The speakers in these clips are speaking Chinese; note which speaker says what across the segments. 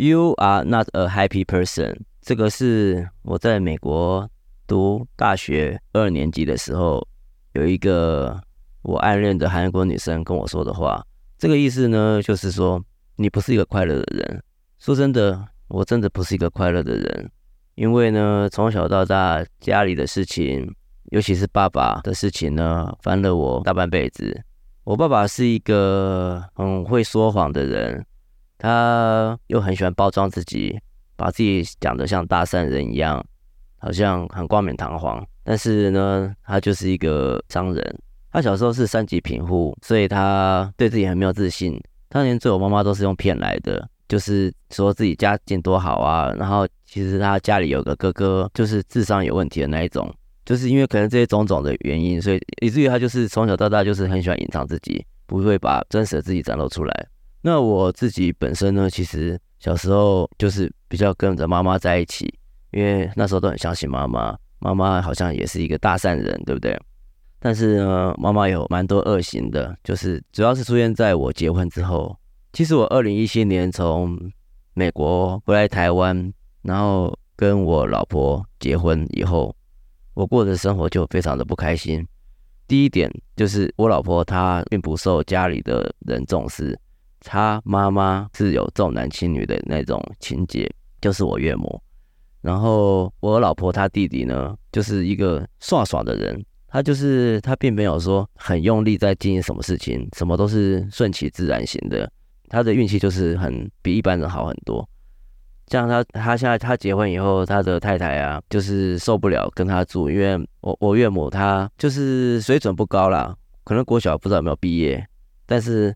Speaker 1: You are not a happy person。这个是我在美国读大学二年级的时候，有一个我暗恋的韩国女生跟我说的话。这个意思呢，就是说你不是一个快乐的人。说真的，我真的不是一个快乐的人，因为呢，从小到大家里的事情，尤其是爸爸的事情呢，烦了我大半辈子。我爸爸是一个很会说谎的人，他又很喜欢包装自己，把自己讲得像大善人一样，好像很冠冕堂皇。但是呢，他就是一个商人。他小时候是三级贫户，所以他对自己很没有自信。他连做我妈妈都是用骗来的，就是说自己家境多好啊。然后其实他家里有个哥哥，就是智商有问题的那一种。就是因为可能这些种种的原因，所以以至于他就是从小到大就是很喜欢隐藏自己，不会把真实的自己展露出来。那我自己本身呢，其实小时候就是比较跟着妈妈在一起，因为那时候都很相信妈妈，妈妈好像也是一个大善人，对不对？但是呢，妈妈有蛮多恶行的，就是主要是出现在我结婚之后。其实我二零一七年从美国回来台湾，然后跟我老婆结婚以后。我过的生活就非常的不开心。第一点就是我老婆她并不受家里的人重视，他妈妈是有重男轻女的那种情节，就是我岳母。然后我老婆她弟弟呢，就是一个耍耍的人，他就是他并没有说很用力在经营什么事情，什么都是顺其自然型的。他的运气就是很比一般人好很多。像他，他现在他结婚以后，他的太太啊，就是受不了跟他住，因为我我岳母她就是水准不高啦，可能国小不知道有没有毕业，但是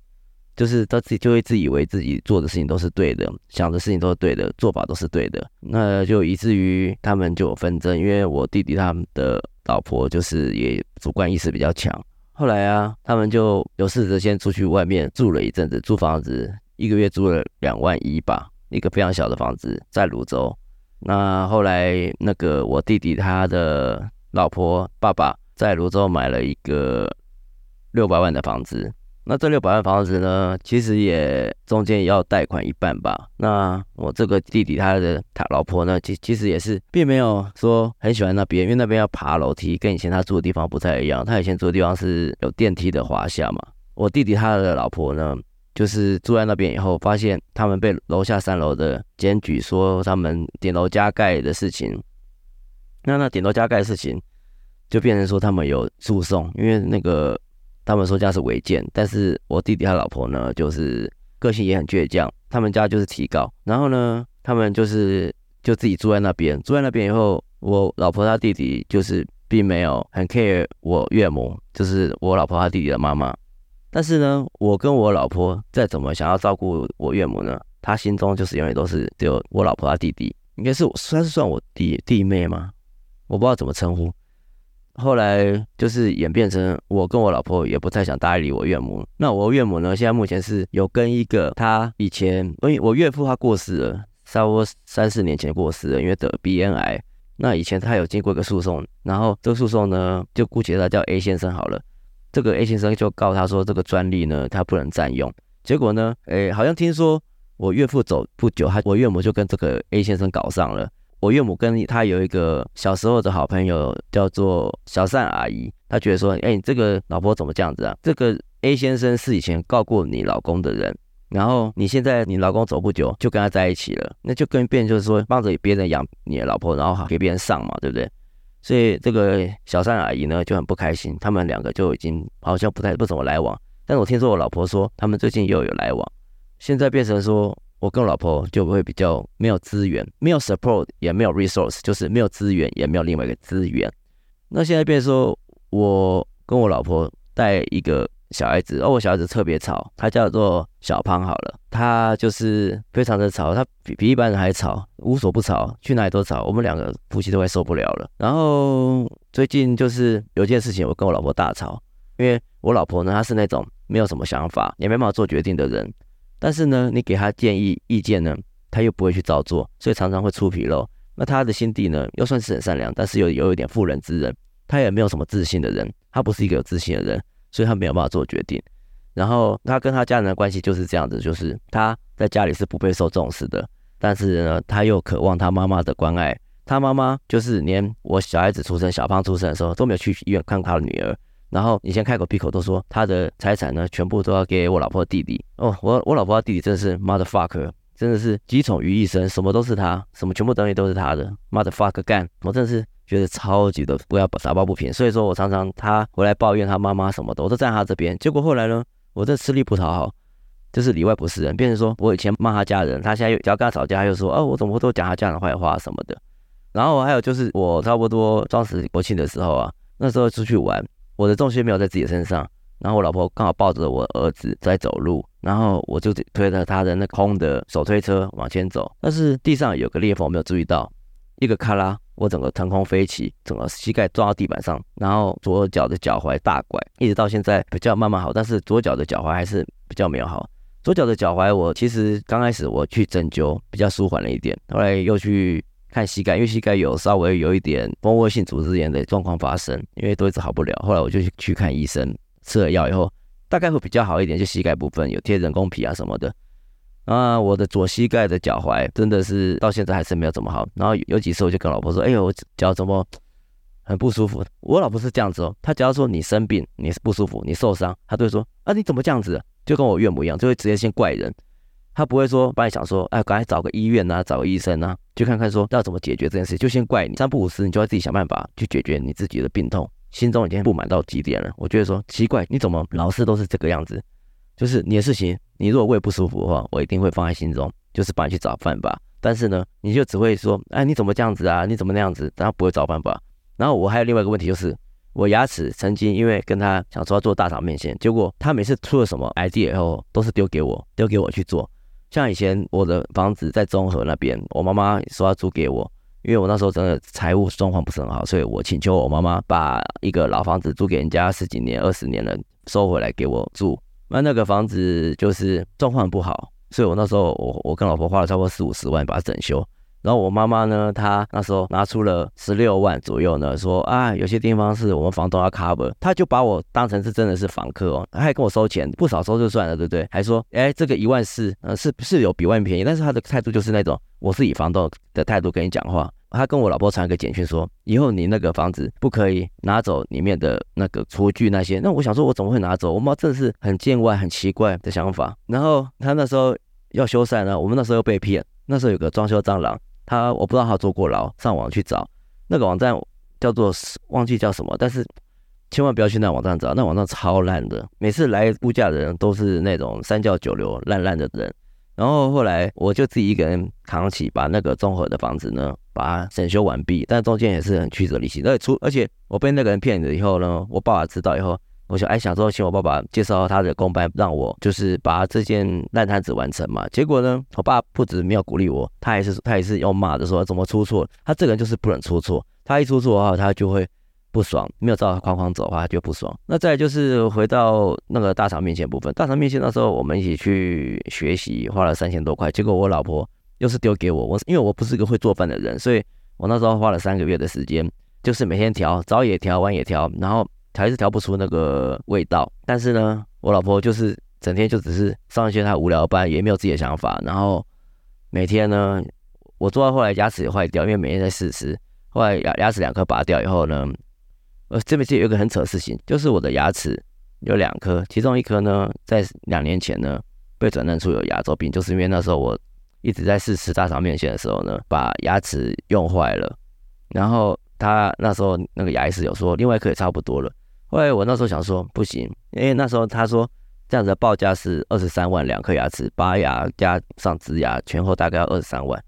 Speaker 1: 就是他自己就会自以为自己做的事情都是对的，想的事情都是对的，做法都是对的，那就以至于他们就有纷争，因为我弟弟他们的老婆就是也主观意识比较强，后来啊，他们就有试着先出去外面住了一阵子，租房子一个月租了两万一吧。一个非常小的房子在泸州，那后来那个我弟弟他的老婆爸爸在泸州买了一个六百万的房子，那这六百万房子呢，其实也中间也要贷款一半吧。那我这个弟弟他的他老婆呢，其其实也是并没有说很喜欢那边，因为那边要爬楼梯，跟以前他住的地方不太一样。他以前住的地方是有电梯的华夏嘛，我弟弟他的老婆呢，就是住在那边以后，发现他们被楼下三楼的检举说他们顶楼加盖的事情。那那顶楼加盖的事情，就变成说他们有诉讼，因为那个他们说这样是违建。但是我弟弟他老婆呢，就是个性也很倔强，他们家就是提告。然后呢，他们就是就自己住在那边，住在那边以后，我老婆他弟弟就是并没有很 care 我岳母，就是我老婆他弟弟的妈妈。但是呢，我跟我老婆再怎么想要照顾我岳母呢，她心中就是永远都是只有我老婆她弟弟，应该是算是算我弟弟妹吗？我不知道怎么称呼。后来就是演变成我跟我老婆也不太想搭理我岳母。那我岳母呢，现在目前是有跟一个他以前，因为我岳父他过世了，差不多三四年前过世了，因为得鼻咽癌。那以前他有经过一个诉讼，然后这个诉讼呢，就姑且他叫 A 先生好了。这个 A 先生就告他说，这个专利呢，他不能占用。结果呢，诶，好像听说我岳父走不久，他我岳母就跟这个 A 先生搞上了。我岳母跟他有一个小时候的好朋友，叫做小善阿姨。他觉得说，哎，你这个老婆怎么这样子啊？这个 A 先生是以前告过你老公的人，然后你现在你老公走不久就跟他在一起了，那就跟别人就是说帮着别人养你的老婆，然后给别人上嘛，对不对？所以这个小善阿姨呢就很不开心，他们两个就已经好像不太不怎么来往。但是我听说我老婆说他们最近又有来往，现在变成说我跟我老婆就会比较没有资源，没有 support 也没有 resource，就是没有资源也没有另外一个资源。那现在变说我跟我老婆带一个。小孩子，哦，我小孩子特别吵，他叫做小胖好了，他就是非常的吵，他比比一般人还吵，无所不吵，去哪里都吵，我们两个夫妻都快受不了了。然后最近就是有件事情，我跟我老婆大吵，因为我老婆呢，她是那种没有什么想法，也没办法做决定的人，但是呢，你给他建议意见呢，他又不会去照做，所以常常会出纰漏。那他的心地呢，又算是很善良，但是又有一点妇人之仁，他也没有什么自信的人，他不是一个有自信的人。所以他没有办法做决定，然后他跟他家人的关系就是这样子，就是他在家里是不被受重视的，但是呢，他又渴望他妈妈的关爱。他妈妈就是连我小孩子出生、小胖出生的时候都没有去医院看他的女儿。然后以前开口闭口都说他的财产呢，全部都要给我老婆的弟弟。哦，我我老婆的弟弟真的是 mother fuck，真的是集宠于一身，什么都是他，什么全部东西都是他的 mother fuck 干。我真的是觉得超级的不要打抱不平。所以说我常常他回来抱怨他妈妈什么的，我都站他这边。结果后来呢，我这吃力不讨好。就是里外不是人，变成说我以前骂他家人，他现在又只要跟他吵架，又说哦，我怎么会都讲他家人坏话什么的。然后还有就是我差不多双十国庆的时候啊，那时候出去玩，我的重心没有在自己身上，然后我老婆刚好抱着我儿子在走路，然后我就推着他的那空的手推车往前走，但是地上有个裂缝，我没有注意到，一个咔啦，我整个腾空飞起，整个膝盖撞到地板上，然后左脚的脚踝大拐，一直到现在比较慢慢好，但是左脚的脚踝还是比较没有好。左脚的脚踝，我其实刚开始我去针灸比较舒缓了一点，后来又去看膝盖，因为膝盖有稍微有一点蜂窝性组织炎的状况发生，因为都一直好不了。后来我就去看医生，吃了药以后大概会比较好一点，就膝盖部分有贴人工皮啊什么的。啊，我的左膝盖的脚踝真的是到现在还是没有怎么好。然后有几次我就跟老婆说：“哎呦，我脚怎么很不舒服？”我老婆是这样子哦，她只要说你生病，你是不舒服，你受伤，她都会说：“啊，你怎么这样子？”就跟我岳母一样，就会直接先怪人，他不会说帮你想说，哎，赶快找个医院呐，找个医生呐，去看看说要怎么解决这件事，就先怪你。三不五时，你就要自己想办法去解决你自己的病痛，心中已经不满到极点了。我觉得说奇怪，你怎么老是都是这个样子？就是你的事情，你如果胃不舒服的话，我一定会放在心中，就是帮你去找办法。但是呢，你就只会说，哎，你怎么这样子啊？你怎么那样子？然后不会找办法。然后我还有另外一个问题就是。我牙齿曾经因为跟他想说要做大肠面线，结果他每次出了什么 idea 以后，都是丢给我，丢给我去做。像以前我的房子在中和那边，我妈妈说要租给我，因为我那时候真的财务状况不是很好，所以我请求我妈妈把一个老房子租给人家十几年、二十年了，收回来给我住。那那个房子就是状况不好，所以我那时候我我跟老婆花了差不多四五十万把它整修。然后我妈妈呢，她那时候拿出了十六万左右呢，说啊，有些地方是我们房东要 cover，她就把我当成是真的是房客哦，她还跟我收钱，不少收就算了，对不对？还说，哎，这个一万四，呃，是是有比外面便宜，但是她的态度就是那种，我是以房东的态度跟你讲话。她跟我老婆传一个简讯说，以后你那个房子不可以拿走里面的那个厨具那些。那我想说，我怎么会拿走？我妈真的是很见外、很奇怪的想法。然后她那时候要修缮呢，我们那时候又被骗，那时候有个装修蟑螂。他我不知道他坐过牢，上网去找那个网站叫做忘记叫什么，但是千万不要去那网站找，那网站超烂的，每次来估价的人都是那种三教九流烂烂的人。然后后来我就自己一个人扛起，把那个综合的房子呢，把它整修完毕，但中间也是很曲折离奇。而且出而且我被那个人骗了以后呢，我爸爸知道以后。我想哎，想说请我爸爸介绍他的工班，让我就是把这件烂摊子完成嘛。结果呢，我爸不止没有鼓励我，他还是他也是要骂的，说怎么出错？他这个人就是不能出错，他一出错的话，他就会不爽，没有照他框框走的话，他就不爽。那再就是回到那个大肠面前部分，大肠面前那时候我们一起去学习，花了三千多块，结果我老婆又是丢给我，我因为我不是一个会做饭的人，所以我那时候花了三个月的时间，就是每天调，早也调，晚也调，然后。还是调不出那个味道，但是呢，我老婆就是整天就只是上一些她无聊班，也没有自己的想法。然后每天呢，我做到后来牙齿也坏掉，因为每天在试吃。后来牙牙齿两颗拔掉以后呢，呃，这边其实有一个很扯的事情，就是我的牙齿有两颗，其中一颗呢，在两年前呢被诊断出有牙周病，就是因为那时候我一直在试吃大肠面线的时候呢，把牙齿用坏了。然后他那时候那个牙医师有说，另外一颗也差不多了。后来我那时候想说不行，因为那时候他说这样子的报价是二十三万两颗牙齿，拔牙加上植牙前后大概要二十三万。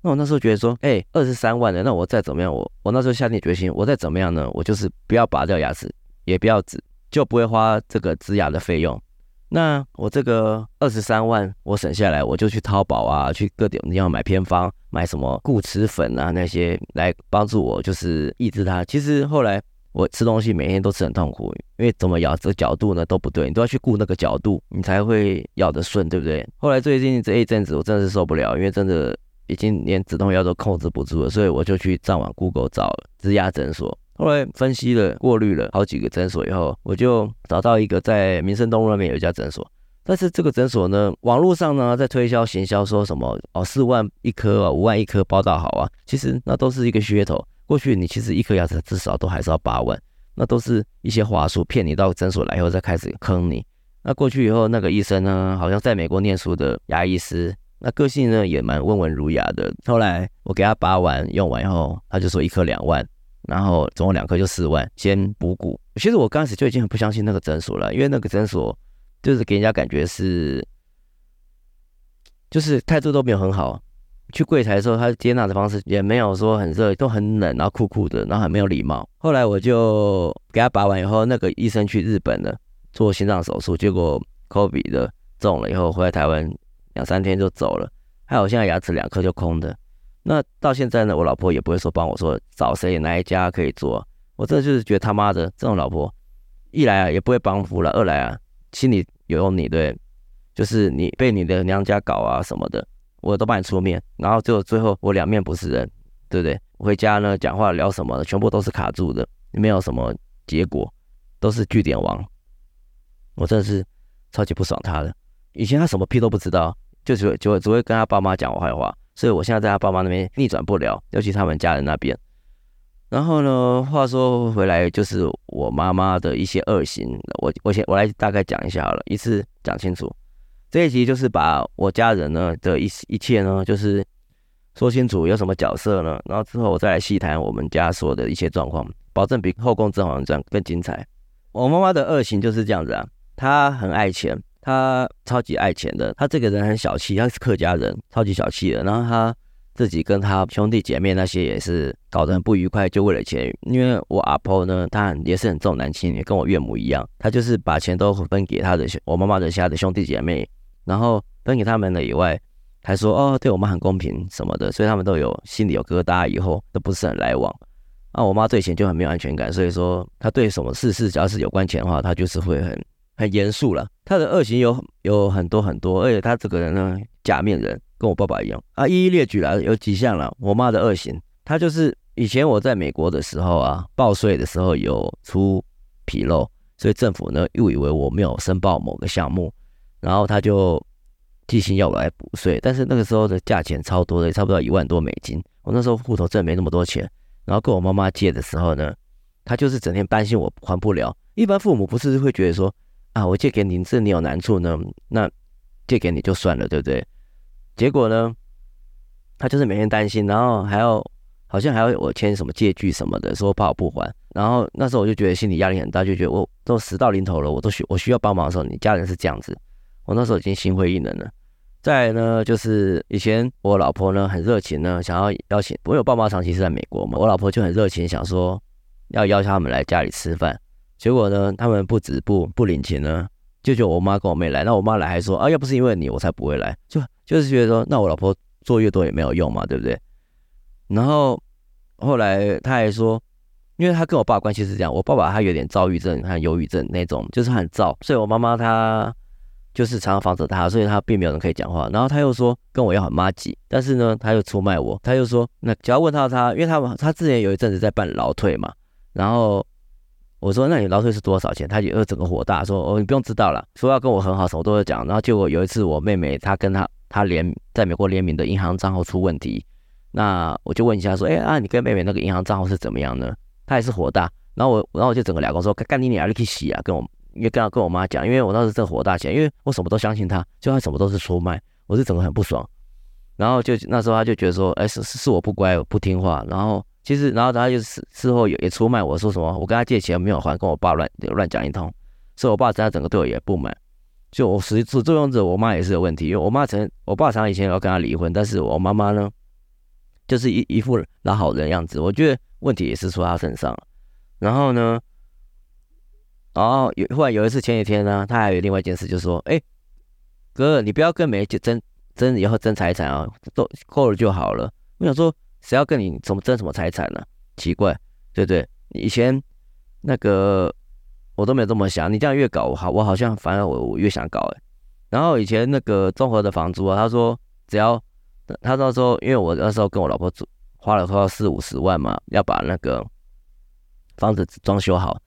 Speaker 1: 那我那时候觉得说，哎，二十三万的，那我再怎么样，我我那时候下定决心，我再怎么样呢，我就是不要拔掉牙齿，也不要植，就不会花这个植牙的费用。那我这个二十三万我省下来，我就去淘宝啊，去各点地方买偏方，买什么固齿粉啊那些来帮助我，就是抑制它。其实后来。我吃东西每天都吃很痛苦，因为怎么咬这个角度呢都不对，你都要去顾那个角度，你才会咬得顺，对不对？后来最近这一阵子我真的是受不了，因为真的已经连止痛药都控制不住了，所以我就去上网 Google 找植牙诊所。后来分析了、过滤了好几个诊所以后，我就找到一个在民生东路那边有一家诊所。但是这个诊所呢，网络上呢在推销行销说什么哦，四万一颗啊，五万一颗包到好啊，其实那都是一个噱头。过去你其实一颗牙齿至少都还是要八万，那都是一些话术，骗你到诊所来以后再开始坑你。那过去以后那个医生呢，好像在美国念书的牙医师，那个性呢也蛮温文儒雅的。后来我给他拔完用完以后，他就说一颗两万，然后总共两颗就四万，先补骨。其实我刚开始就已经很不相信那个诊所了，因为那个诊所。就是给人家感觉是，就是态度都没有很好。去柜台的时候，他接纳的方式也没有说很热，都很冷，然后酷酷的，然后很没有礼貌。后来我就给他拔完以后，那个医生去日本了做心脏手术，结果科比的中了以后回来台湾两三天就走了。还有现在牙齿两颗就空的。那到现在呢，我老婆也不会说帮我说找谁哪一家可以做。我真的就是觉得他妈的这种老婆，一来啊也不会帮扶了，二来啊心里。有用你对，就是你被你的娘家搞啊什么的，我都帮你出面，然后就最后我两面不是人，对不对？回家呢讲话聊什么的，全部都是卡住的，没有什么结果，都是据点王。我真的是超级不爽他的。以前他什么屁都不知道，就只会只会只会跟他爸妈讲我坏话，所以我现在在他爸妈那边逆转不了，尤其他们家人那边。然后呢，话说回来，就是我妈妈的一些恶行，我我先我来大概讲一下好了，一次讲清楚。这一集就是把我家人呢的一一切呢，就是说清楚有什么角色呢，然后之后我再来细谈我们家所有的一些状况，保证比《后宫甄嬛传》更精彩。我妈妈的恶行就是这样子啊，她很爱钱，她超级爱钱的，她这个人很小气，她是客家人，超级小气的，然后她。自己跟她兄弟姐妹那些也是搞得很不愉快，就为了钱。因为我阿婆呢，她也是很重男轻女，跟我岳母一样，她就是把钱都分给她的我妈妈的家的兄弟姐妹，然后分给他们了以外，还说哦，对我妈很公平什么的，所以他们都有心里有疙瘩，以后都不是很来往。啊，我妈对钱就很没有安全感，所以说她对什么事事只要是有关钱的话，她就是会很很严肃了。她的恶行有有很多很多，而且她这个人呢，假面人。跟我爸爸一样啊，一一列举了，有几项了。我妈的恶行，她就是以前我在美国的时候啊，报税的时候有出纰漏，所以政府呢又以为我没有申报某个项目，然后他就寄信要我来补税。但是那个时候的价钱超多的，差不多一万多美金。我那时候户头真的没那么多钱，然后跟我妈妈借的时候呢，她就是整天担心我还不了。一般父母不是会觉得说啊，我借给你，是你有难处呢，那借给你就算了，对不对？结果呢，他就是每天担心，然后还要好像还要我签什么借据什么的，说怕我不还。然后那时候我就觉得心理压力很大，就觉得我都死到临头了，我都需我需要帮忙的时候，你家人是这样子，我那时候已经心灰意冷了。再呢，就是以前我老婆呢很热情呢，想要邀请，我有爸妈长期是在美国嘛，我老婆就很热情，想说要邀请他们来家里吃饭。结果呢，他们不止不不领情呢，就就我妈跟我妹来，那我妈来还说啊，要不是因为你，我才不会来，就。就是觉得说，那我老婆做越多也没有用嘛，对不对？然后后来他还说，因为他跟我爸关系是这样，我爸爸他有点躁郁症和忧郁症那种，就是很躁，所以我妈妈她就是常常防着他，所以他并没有人可以讲话。然后他又说跟我要很麻吉，但是呢，他又出卖我，他又说那只要问到他，因为他他之前有一阵子在办劳退嘛，然后我说那你劳退是多少钱？他就整个火大，说哦你不用知道了，说要跟我很好，什么都会讲。然后结果有一次我妹妹她跟他。他联在美国联名的银行账号出问题，那我就问一下说，哎啊，你跟妹妹那个银行账号是怎么样呢？他也是火大，然后我，然后我就整个俩跟我说，干你娘，你去洗啊！跟我，因为跟跟我妈讲，因为我当时正火大起来，因为我什么都相信他，就他什么都是出卖，我是整个很不爽。然后就那时候他就觉得说，哎，是是我不乖，我不听话。然后其实，然后他就事事后也也出卖我说什么，我跟他借钱没有还，跟我爸乱乱讲一通，所以我爸现在整个对我也不满。就我实始作俑者，我妈也是有问题，因为我妈曾，我爸常以前要跟他离婚，但是我妈妈呢，就是一一副老好人样子，我觉得问题也是出他身上。然后呢，然后有后来有一次前几天呢，他还有另外一件事，就是说，哎，哥，你不要跟美姐争争以后争财产啊，都够了就好了。我想说，谁要跟你怎么争什么财产呢？奇怪，对不对？以前那个。我都没有这么想，你这样越搞我好，我好像反而我我越想搞哎。然后以前那个综合的房租啊，他说只要他到时候，因为我那时候跟我老婆住，花了快要四五十万嘛，要把那个房子装修好。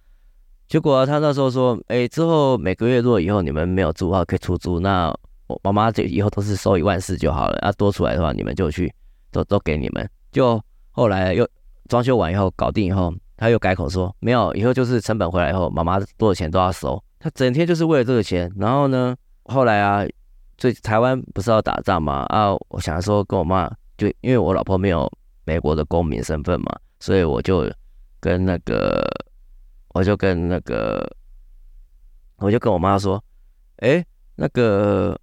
Speaker 1: 结果、他那时候说，哎、之后每个月如果以后你们没有住的话，可以出租。那我妈妈就以后都是收一万四就好了。啊，多出来的话，你们就去都都给你们。就后来又装修完以后搞定以后，他又改口说，没有，以后就是成本回来以后，妈妈多少钱都要收。他整天就是为了这个钱。然后呢，后来啊，最台湾不是要打仗嘛？啊，我想说跟我妈，就因为我老婆没有美国的公民身份嘛，所以我就跟那个。我就跟那个，我就跟我妈说，哎，那个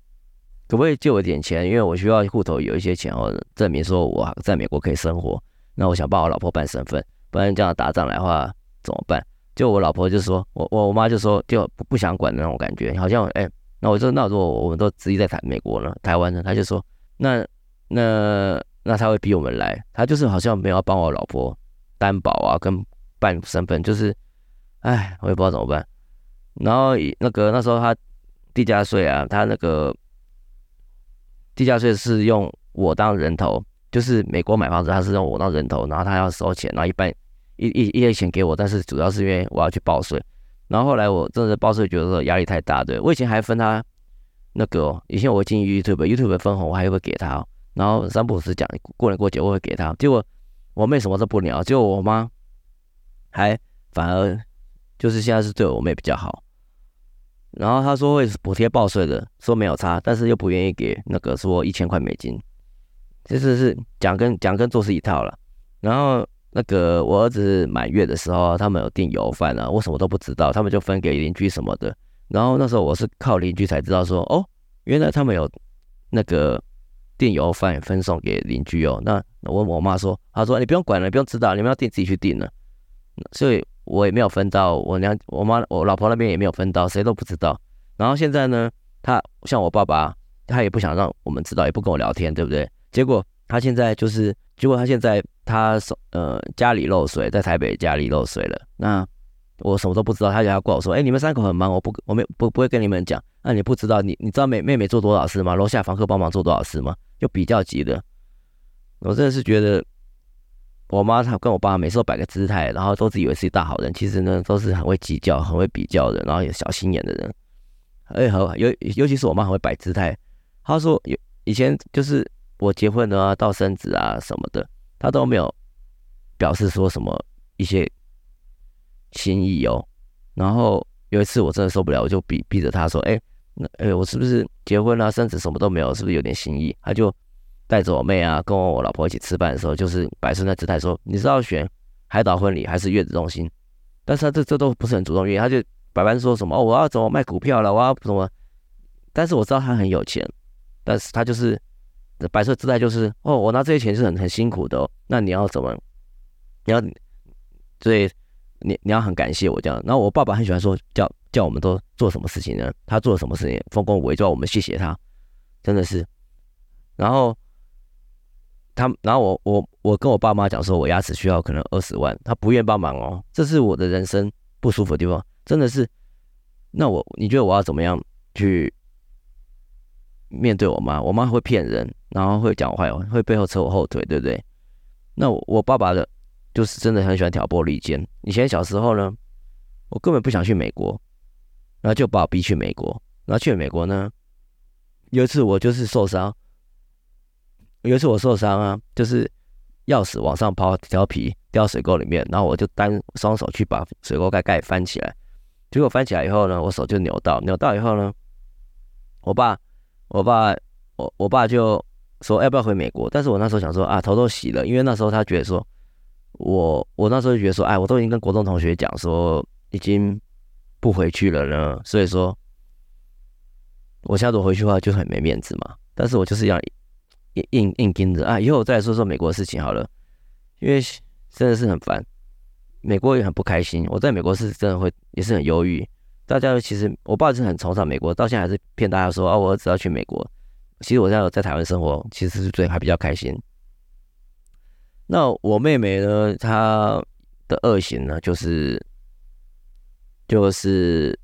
Speaker 1: 可不可以借我点钱？因为我需要户头有一些钱哦，证明说我在美国可以生活。那我想帮我老婆办身份，不然这样打仗来的话怎么办？就我老婆就说，我我我妈就说，就不不想管那种感觉，好像哎，那我就那如果我们都直接在台美国呢，台湾呢，他就说，那那那他会逼我们来，他就是好像没有帮我老婆担保啊，跟办身份，就是。哎，我也不知道怎么办。然后那个那时候他地价税啊，他那个地价税是用我当人头，就是美国买房子他是用我当人头，然后他要收钱，然后一半一一一些钱给我，但是主要是因为我要去报税。然后后来我真的报税觉得说压力太大，对，我以前还分他那个、哦，以前我进 YouTube，YouTube 分红我还会给他、然后三不五时讲过年过节我会给他，结果我妹什么都不聊，结果我妈还反而。就是现在是对我妹比较好，然后他说会补贴报税的，说没有差，但是又不愿意给那个说一千块美金，其实是讲跟讲跟做是一套了。然后那个我儿子满月的时候，他们有订油饭啊，我什么都不知道，他们就分给邻居什么的。然后那时候我是靠邻居才知道说，哦，原来他们有那个订油饭分送给邻居哦。那我我妈说，她说你不用管了，你不用知道，你们要订自己去订了。所以。我也没有分到，我娘、我妈、我老婆那边也没有分到，谁都不知道。然后现在呢，他像我爸爸，他也不想让我们知道，也不跟我聊天，对不对？结果他现在就是，结果他现在他呃家里漏水，在台北家里漏水了。那我什么都不知道，他就要怪我说，哎，你们三口很忙，我不我没不不会跟你们讲。那你不知道，你你知道妹妹妹做多少事吗？楼下房客帮忙做多少事吗？就比较急的，我真的是觉得。我妈她跟我爸每次都摆个姿态，然后都自以为是大好人，其实呢都是很会计较、很会比较的，然后也小心眼的人。哎，好，尤尤其是我妈很会摆姿态。她说有以前就是我结婚啊、到生子啊什么的，她都没有表示说什么一些心意哦。然后有一次我真的受不了，我就逼逼着她说：“哎，那哎我是不是结婚啊、生子什么都没有？是不是有点心意？”她就。带着我妹啊，跟我我老婆一起吃饭的时候，就是摆出那姿态说：“你是要选海岛婚礼还是月子中心？”但是他这这都不是很主动，因为他就百般说什么：“哦，我要怎么卖股票了，我要怎么？”但是我知道他很有钱，但是他就是摆出姿态就是：“哦，我拿这些钱是很很辛苦的，那你要怎么？你要所以你你要很感谢我这样。”然后我爸爸很喜欢说叫叫我们都做什么事情呢？他做了什么事情丰功伟绩，我们谢谢他，真的是。然后。他，然后我我我跟我爸妈讲说，我牙齿需要可能二十万，他不愿帮忙哦，这是我的人生不舒服的地方，真的是。那我你觉得我要怎么样去面对我妈？我妈会骗人，然后会讲坏话，会背后扯我后腿，对不对？那我，我爸爸的，就是真的很喜欢挑拨离间。以前小时候呢，我根本不想去美国，然后就把我逼去美国，然后去美国呢，有一次我就是受伤。有一次我受伤啊，就是钥匙往上抛，调皮掉水沟里面，然后我就单双手去把水沟盖盖翻起来，结果翻起来以后呢，我手就扭到，扭到以后呢，我爸，我爸，我我爸就说要不要回美国？但是我那时候想说啊，头都洗了，因为那时候他觉得说，我我那时候就觉得说，哎，我都已经跟国中同学讲说已经不回去了呢，所以说，我现在如果回去的话就很没面子嘛，但是我就是要。硬硬硬盯着啊！以后我再说说美国的事情好了，因为真的是很烦，美国也很不开心。我在美国是真的会也是很忧郁。大家其实我爸是很崇尚美国，到现在还是骗大家说啊，我儿子要去美国。其实我现在在台湾生活，其实是最还比较开心。那我妹妹呢？她的恶行呢，就是就是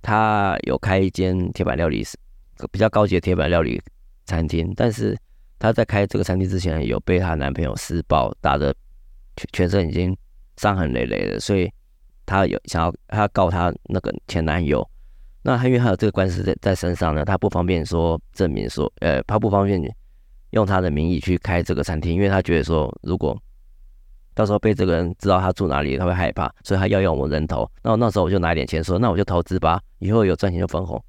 Speaker 1: 她有开一间铁板料理，比较高级的铁板料理。餐厅，但是她在开这个餐厅之前，有被她男朋友施暴，打得全全身已经伤痕累累的，所以她有想要她告她那个前男友，那她因为她有这个官司在在身上呢，她不方便说证明说，呃，她不方便用她的名义去开这个餐厅，因为她觉得说如果到时候被这个人知道他住哪里，他会害怕，所以他要用我人头。那那时候我就拿一点钱说，那我就投资吧，以后有赚钱就分红。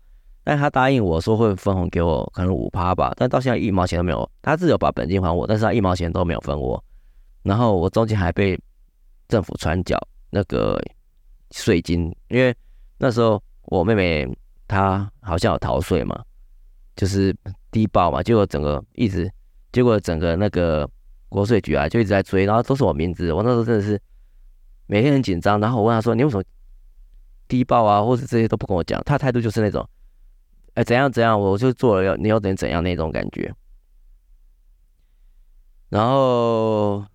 Speaker 1: 但他答应我说会分红给我，可能五趴吧。但到现在一毛钱都没有，他自有把本金还我，但是他一毛钱都没有分我。然后我中间还被政府传缴那个税金，因为那时候我妹妹她好像有逃税嘛，就是低报嘛，结果整个一直，结果整个那个。国税局啊，就一直在追，然后都是我名字。我那时候真的是每天很紧张。然后我问他说：“你为什么低报啊，或者这些都不跟我讲？”他态度就是那种：“哎，怎样怎样，我就做了要你要怎怎样那种感觉。”然后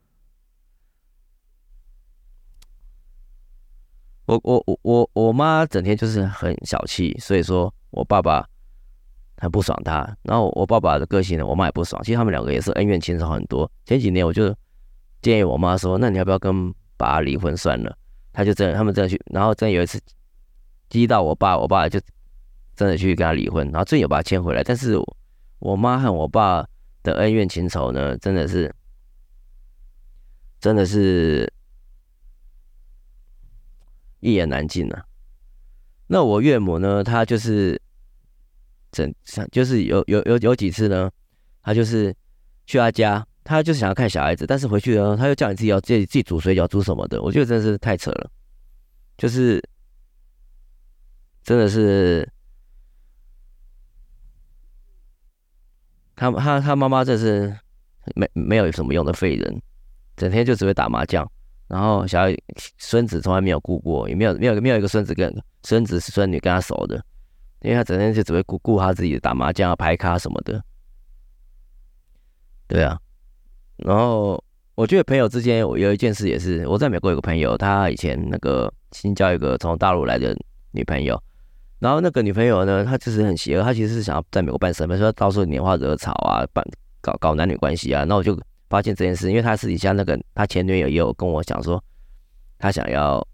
Speaker 1: 我我我我我妈整天就是很小气，所以说我爸爸。很不爽她，然后我爸爸的个性呢，我妈也不爽。其实他们两个也是恩怨情仇很多。前几年我就建议我妈说：“那你要不要跟爸离婚算了？”他就真的，他们真的去，然后真有一次激到我爸，我爸就真的去跟他离婚，然后最近有把他牵回来。但是我妈和我爸的恩怨情仇呢，真的是真的是一言难尽啊。那我岳母呢，她就是。整就是有有有有几次呢，他就是去他家，他就是想要看小孩子，但是回去呢，他又叫你自己要自己自己煮水饺煮什么的，我觉得真是太扯了，就是真的是他他他妈妈真是没没有什么用的废人，整天就只会打麻将，然后小孙子从来没有顾过，也没有没有没有一个孙子跟孙子孙女跟他熟的。因为他整天就只会顾顾他自己的打麻将啊、牌卡什么的，对啊。然后我觉得朋友之间我有一件事也是，我在美国有个朋友，他以前那个新交一个从大陆来的女朋友，然后那个女朋友呢，她就是很邪恶，她其实是想要在美国办身份，说到处拈花惹草啊，办搞搞男女关系啊。那我就发现这件事，因为他私底下那个他前女友也有跟我讲说，他想要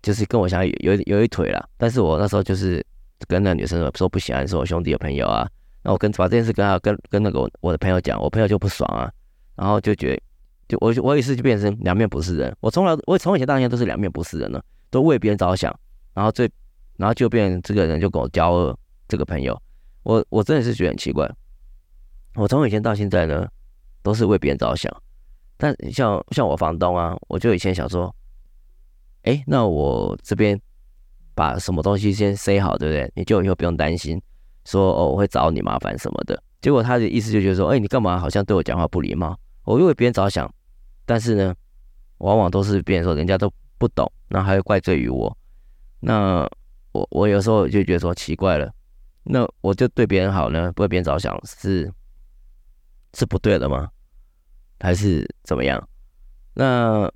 Speaker 1: 就是跟我想有有有一腿啦，但是我那时候就是。跟那女生说不喜欢，是我兄弟的朋友啊。那我跟把这件事跟他跟跟那个我的朋友讲，我朋友就不爽啊。然后就觉得，就我我也是就变成两面不是人。我从来我从以前到现在都是两面不是人了，都为别人着想。然后最然后就变这个人就跟我交恶。这个朋友，我我真的是觉得很奇怪。我从以前到现在呢，都是为别人着想。但像像我房东啊，我就以前想说，哎，那我这边。把什么东西先塞好，对不对？你就以后不用担心，说哦我会找你麻烦什么的。结果他的意思就觉得说，哎，你干嘛好像对我讲话不礼貌？我为别人着想，但是呢，往往都是别人说人家都不懂，然后还会怪罪于我。那我我有时候就觉得说奇怪了，那我就对别人好呢，不为别人着想是是不对的吗？还是怎么样？那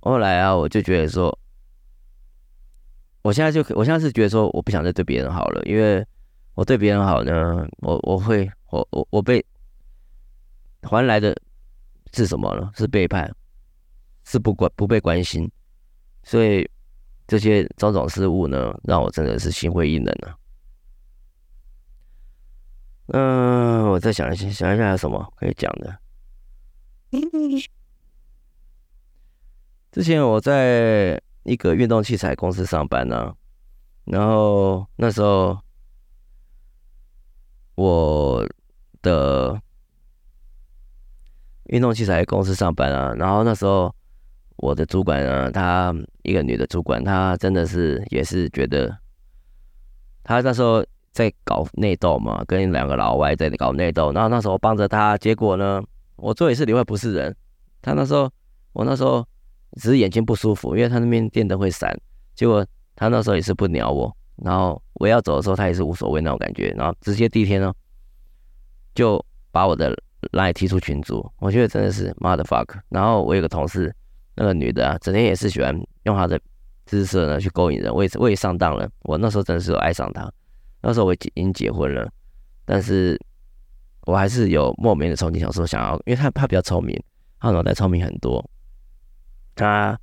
Speaker 1: 后来啊，我就觉得说。我现在就，我现在是觉得说，我不想再对别人好了，因为我对别人好呢，我我会，我我我被还来的是什么呢？是背叛，是不关不被关心，所以这些种种事物呢，让我真的是心灰意冷了。嗯，我再想一想，想一下有什么可以讲的。之前我在。一个运动器材公司上班呢、啊，然后那时候我的运动器材公司上班啊，然后那时候我的主管呢，她一个女的主管，她真的是也是觉得，她那时候在搞内斗嘛，跟两个老外在搞内斗，然后那时候帮着她，结果呢，我做也是里外不是人，她那时候我那时候。只是眼睛不舒服，因为他那边电灯会闪。结果他那时候也是不鸟我，然后我要走的时候，他也是无所谓那种感觉。然后直接第一天呢，就把我的 LINE 踢出群组。我觉得真的是 mother fuck。然后我有个同事，那个女的啊，整天也是喜欢用她的姿色呢去勾引人。我也，我也上当了。我那时候真的是有爱上她。那时候我已经结婚了，但是我还是有莫名的憧憬，想说想要，因为她她比较聪明，她脑袋聪明很多。她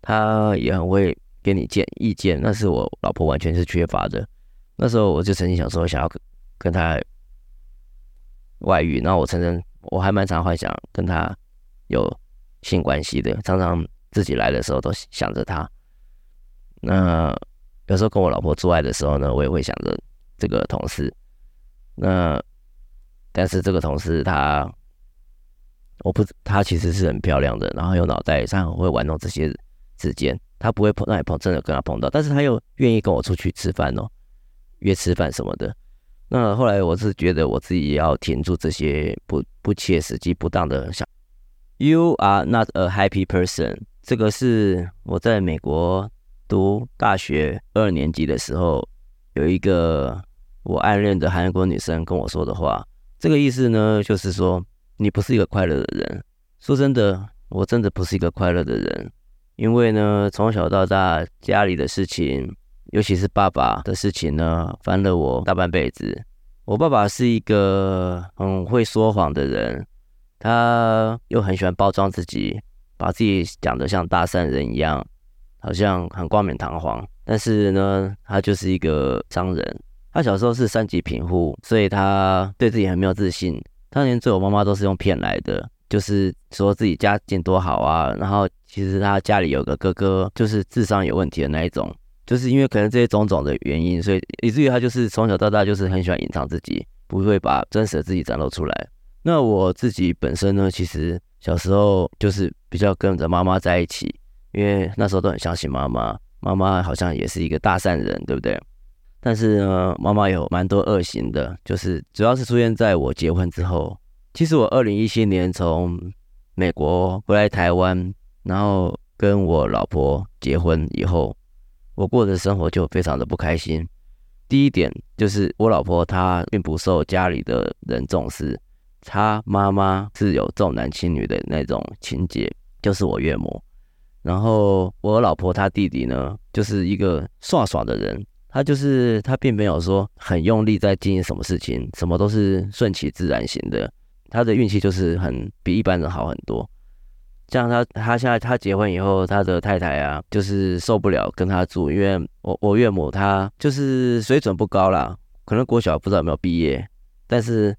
Speaker 1: 她也很会给你建意见，那是我老婆完全是缺乏的。那时候我就曾经想说，想要跟她外遇，然后我承认我还蛮常幻想跟她有性关系的，常常自己来的时候都想着他。那有时候跟我老婆做爱的时候呢，我也会想着这个同事。那但是这个同事他，我不，他其实是很漂亮的，然后有脑袋，他很会玩弄这些之间，他不会碰，那也碰，真的跟他碰到，但是他又愿意跟我出去吃饭哦。约吃饭什么的，那后来我是觉得我自己要停住这些不不切实际、不当的想。You are not a happy person。这个是我在美国读大学二年级的时候，有一个我暗恋的韩国女生跟我说的话。这个意思呢，就是说你不是一个快乐的人。说真的，我真的不是一个快乐的人，因为呢，从小到大家里的事情。尤其是爸爸的事情呢，烦了我大半辈子。我爸爸是一个很会说谎的人，他又很喜欢包装自己，把自己讲得像大善人一样，好像很冠冕堂皇。但是呢，他就是一个商人。他小时候是三级贫户，所以他对自己很没有自信。他连做我妈妈都是用骗来的，就是说自己家境多好啊。然后其实他家里有个哥哥，就是智商有问题的那一种。就是因为可能这些种种的原因，所以以至于他就是从小到大就是很喜欢隐藏自己，不会把真实的自己展露出来。那我自己本身呢，其实小时候就是比较跟着妈妈在一起，因为那时候都很相信妈妈，妈妈好像也是一个大善人，对不对？但是呢，妈妈有蛮多恶行的，就是主要是出现在我结婚之后。其实我二零一七年从美国回来台湾，然后跟我老婆结婚以后。我过的生活就非常的不开心。第一点就是我老婆她并不受家里的人重视，他妈妈是有重男轻女的那种情节，就是我岳母。然后我老婆她弟弟呢，就是一个耍耍的人，他就是他并没有说很用力在经营什么事情，什么都是顺其自然型的。他的运气就是很比一般人好很多。像他，他现在他结婚以后，他的太太啊，就是受不了跟他住，因为我我岳母她就是水准不高啦，可能国小不知道有没有毕业，但是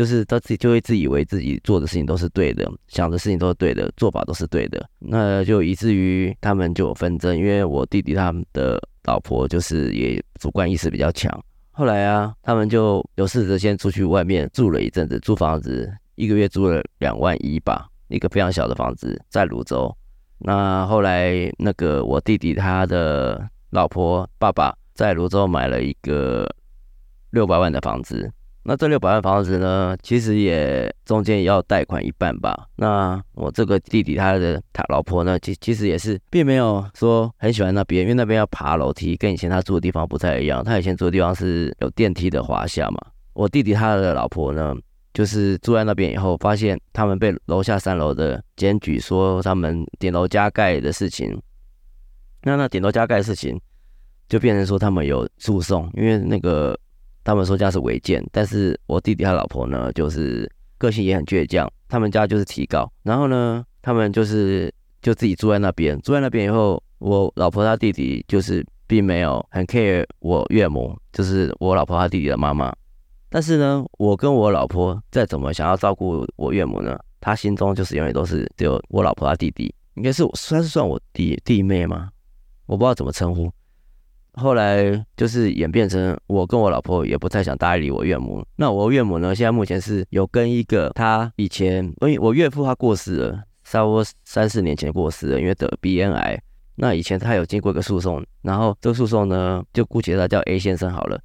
Speaker 1: 就是他自己就会自以为自己做的事情都是对的，想的事情都是对的，做法都是对的，那就以至于他们就有纷争，因为我弟弟他们的老婆就是也主观意识比较强，后来啊，他们就有试着先出去外面住了一阵子，租房子一个月租了两万一吧。一个非常小的房子在泸州，那后来那个我弟弟他的老婆爸爸在泸州买了一个六百万的房子，那这六百万房子呢，其实也中间也要贷款一半吧。那我这个弟弟他的他老婆呢，其其实也是并没有说很喜欢那边，因为那边要爬楼梯，跟以前他住的地方不太一样。他以前住的地方是有电梯的华夏嘛，我弟弟他的老婆呢，就是住在那边以后，发现他们被楼下三楼的检举说他们顶楼加盖的事情。那那顶楼加盖的事情，就变成说他们有诉讼，因为那个他们说这样是违建。但是我弟弟他老婆呢，就是个性也很倔强，他们家就是提告。然后呢，他们就是就自己住在那边，住在那边以后，我老婆他弟弟就是并没有很 care 我岳母，就是我老婆他弟弟的妈妈。但是呢，我跟我老婆再怎么想要照顾我岳母呢，她心中就是永远都是只有我老婆她弟弟，应该是算是算我弟弟妹吗？我不知道怎么称呼。后来就是演变成我跟我老婆也不太想搭理我岳母。那我岳母呢，现在目前是有跟一个他以前，因为我岳父他过世了，差不多三四年前过世了，因为得鼻咽癌。那以前他有经过一个诉讼，然后这个诉讼呢，就姑且他叫 A 先生好了。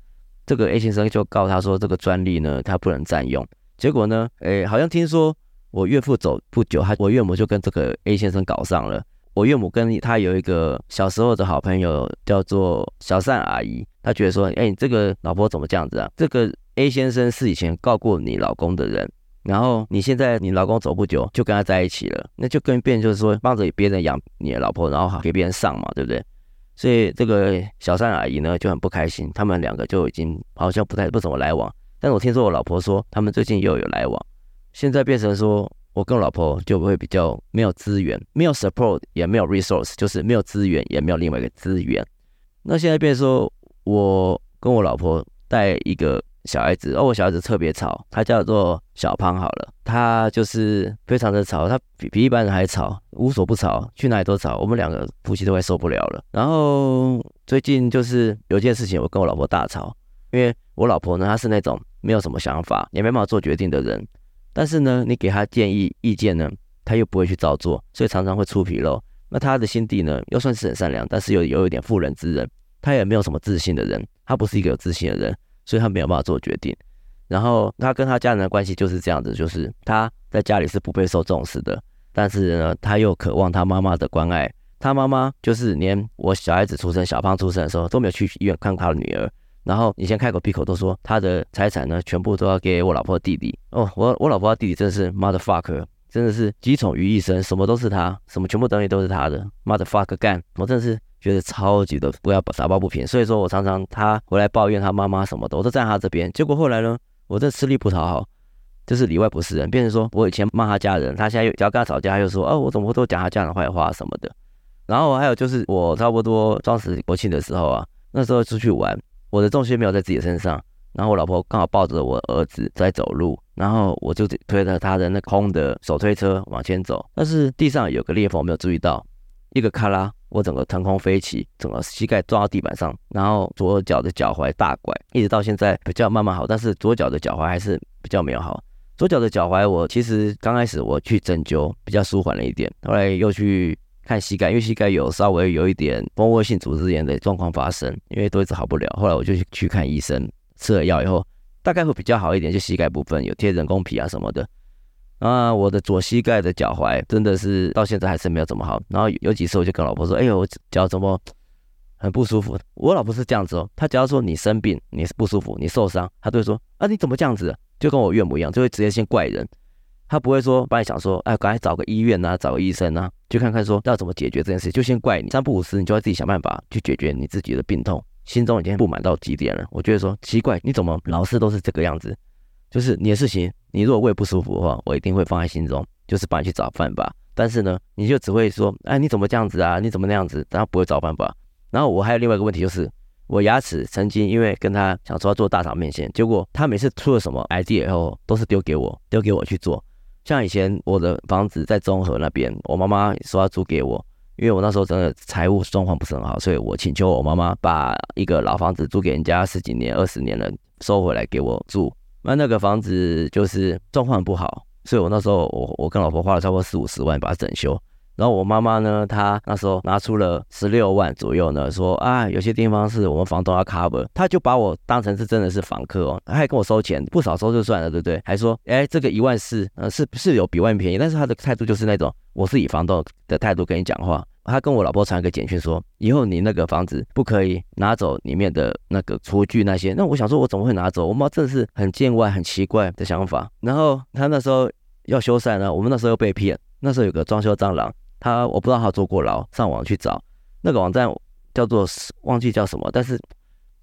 Speaker 1: 这个 A 先生就告他说，这个专利呢，他不能占用。结果呢，诶，好像听说我岳父走不久，他我岳母就跟这个 A 先生搞上了。我岳母跟他有一个小时候的好朋友，叫做小善阿姨。她觉得说，哎，你这个老婆怎么这样子啊？这个 A 先生是以前告过你老公的人，然后你现在你老公走不久就跟他在一起了，那就跟变就是说帮着别人养你的老婆，然后给别人上嘛，对不对？所以这个小善阿姨呢就很不开心，他们两个就已经好像不太不怎么来往。但是我听说我老婆说他们最近又有来往，现在变成说我跟我老婆就会比较没有资源，没有 support，也没有 resource，就是没有资源，也没有另外一个资源。那现在变说，我跟我老婆带一个小孩子，哦、我小孩子特别吵，他叫做小胖好了，他就是非常的吵，他比比一般人还吵，无所不吵，去哪里都吵，我们两个夫妻都快受不了了。然后最近就是有件事情，我跟我老婆大吵，因为我老婆呢，她是那种没有什么想法，也没办法做决定的人。但是呢，你给他建议意见呢，他又不会去照做，所以常常会出纰漏。那他的心地呢，又算是很善良，但是又有，一点妇人之仁。他也没有什么自信的人，他不是一个有自信的人，所以他没有办法做决定。然后他跟他家人的关系就是这样子，就是他在家里是不被受重视的，但是呢，他又渴望他妈妈的关爱。他妈妈就是连我小孩子出生、小胖出生的时候都没有去医院看他的女儿。然后你先开口闭口都说他的财产呢，全部都要给我老婆的弟弟哦。我我老婆的弟弟真的是 mother fuck，真的是集宠于一身，什么都是他，什么全部东西都是他的，mother fuck 干。我真的是觉得超级的不要打抱不平。所以说我常常他回来抱怨他妈妈什么的，我都站他这边。结果后来呢，我这吃力不讨好，就是里外不是人，变成说我以前骂他家人，他现在又只要跟他吵架，又说哦，我怎么会都讲他家人坏话什么的。然后还有就是我差不多当时国庆的时候啊，那时候出去玩。我的重心没有在自己身上，然后我老婆刚好抱着我儿子在走路，然后我就推着他的那空的手推车往前走，但是地上有个裂缝，我没有注意到，一个咔啦，我整个腾空飞起，整个膝盖撞到地板上，然后左脚的脚踝大拐，一直到现在比较慢慢好，但是左脚的脚踝还是比较没有好。左脚的脚踝我其实刚开始我去针灸比较舒缓了一点，后来又去。看膝盖，因为膝盖有稍微有一点蜂窝性组织炎的状况发生，因为都一直好不了。后来我就去看医生，吃了药以后，大概会比较好一点，就膝盖部分有贴人工皮啊什么的。啊，我的左膝盖的脚踝真的是到现在还是没有怎么好。然后有几次我就跟老婆说：“哎呦，我脚怎么很不舒服？”我老婆是这样子哦，她只要说你生病，你不舒服，你受伤，她都会说：“啊，你怎么这样子？”就跟我岳母一样，就会直接先怪人。他不会说帮你想说，哎，赶快找个医院呐，找个医生呐，去看看说要怎么解决这件事，就先怪你。三不五时，你就要自己想办法去解决你自己的病痛。心中已经不满到极点了。我觉得说奇怪，你怎么老是都是这个样子？就是你的事情，你如果胃不舒服的话，我一定会放在心中，就是帮你去找办法。但是呢，你就只会说，哎，你怎么这样子啊？你怎么那样子？然后不会找办法。然后我还有另外一个问题，就是我牙齿曾经因为跟他想说要做大肠面线，结果他每次出了什么 idea 以后，都是丢给我，丢给我去做。像以前我的房子在中和那边，我妈妈说要租给我，因为我那时候真的财务状况不是很好，所以我请求我妈妈把一个老房子租给人家十几年、二十年了，收回来给我住。那那个房子就是状况不好，所以我那时候我我跟老婆花了差不多四五十万把它整修。然后我妈妈呢，她那时候拿出了十六万左右呢，说啊，有些地方是我们房东要 cover，她就把我当成是真的是房客哦，她还跟我收钱，不少收就算了，对不对？还说，哎，这个一万四，呃，是是有比外面便宜，但是她的态度就是那种，我是以房东的态度跟你讲话。她跟我老婆传一个简讯说，以后你那个房子不可以拿走里面的那个厨具那些。那我想说，我怎么会拿走？我妈真的是很见外、很奇怪的想法。然后她那时候要修缮呢，我们那时候又被骗，那时候有个装修蟑螂。他我不知道他坐过牢，上网去找那个网站叫做忘记叫什么，但是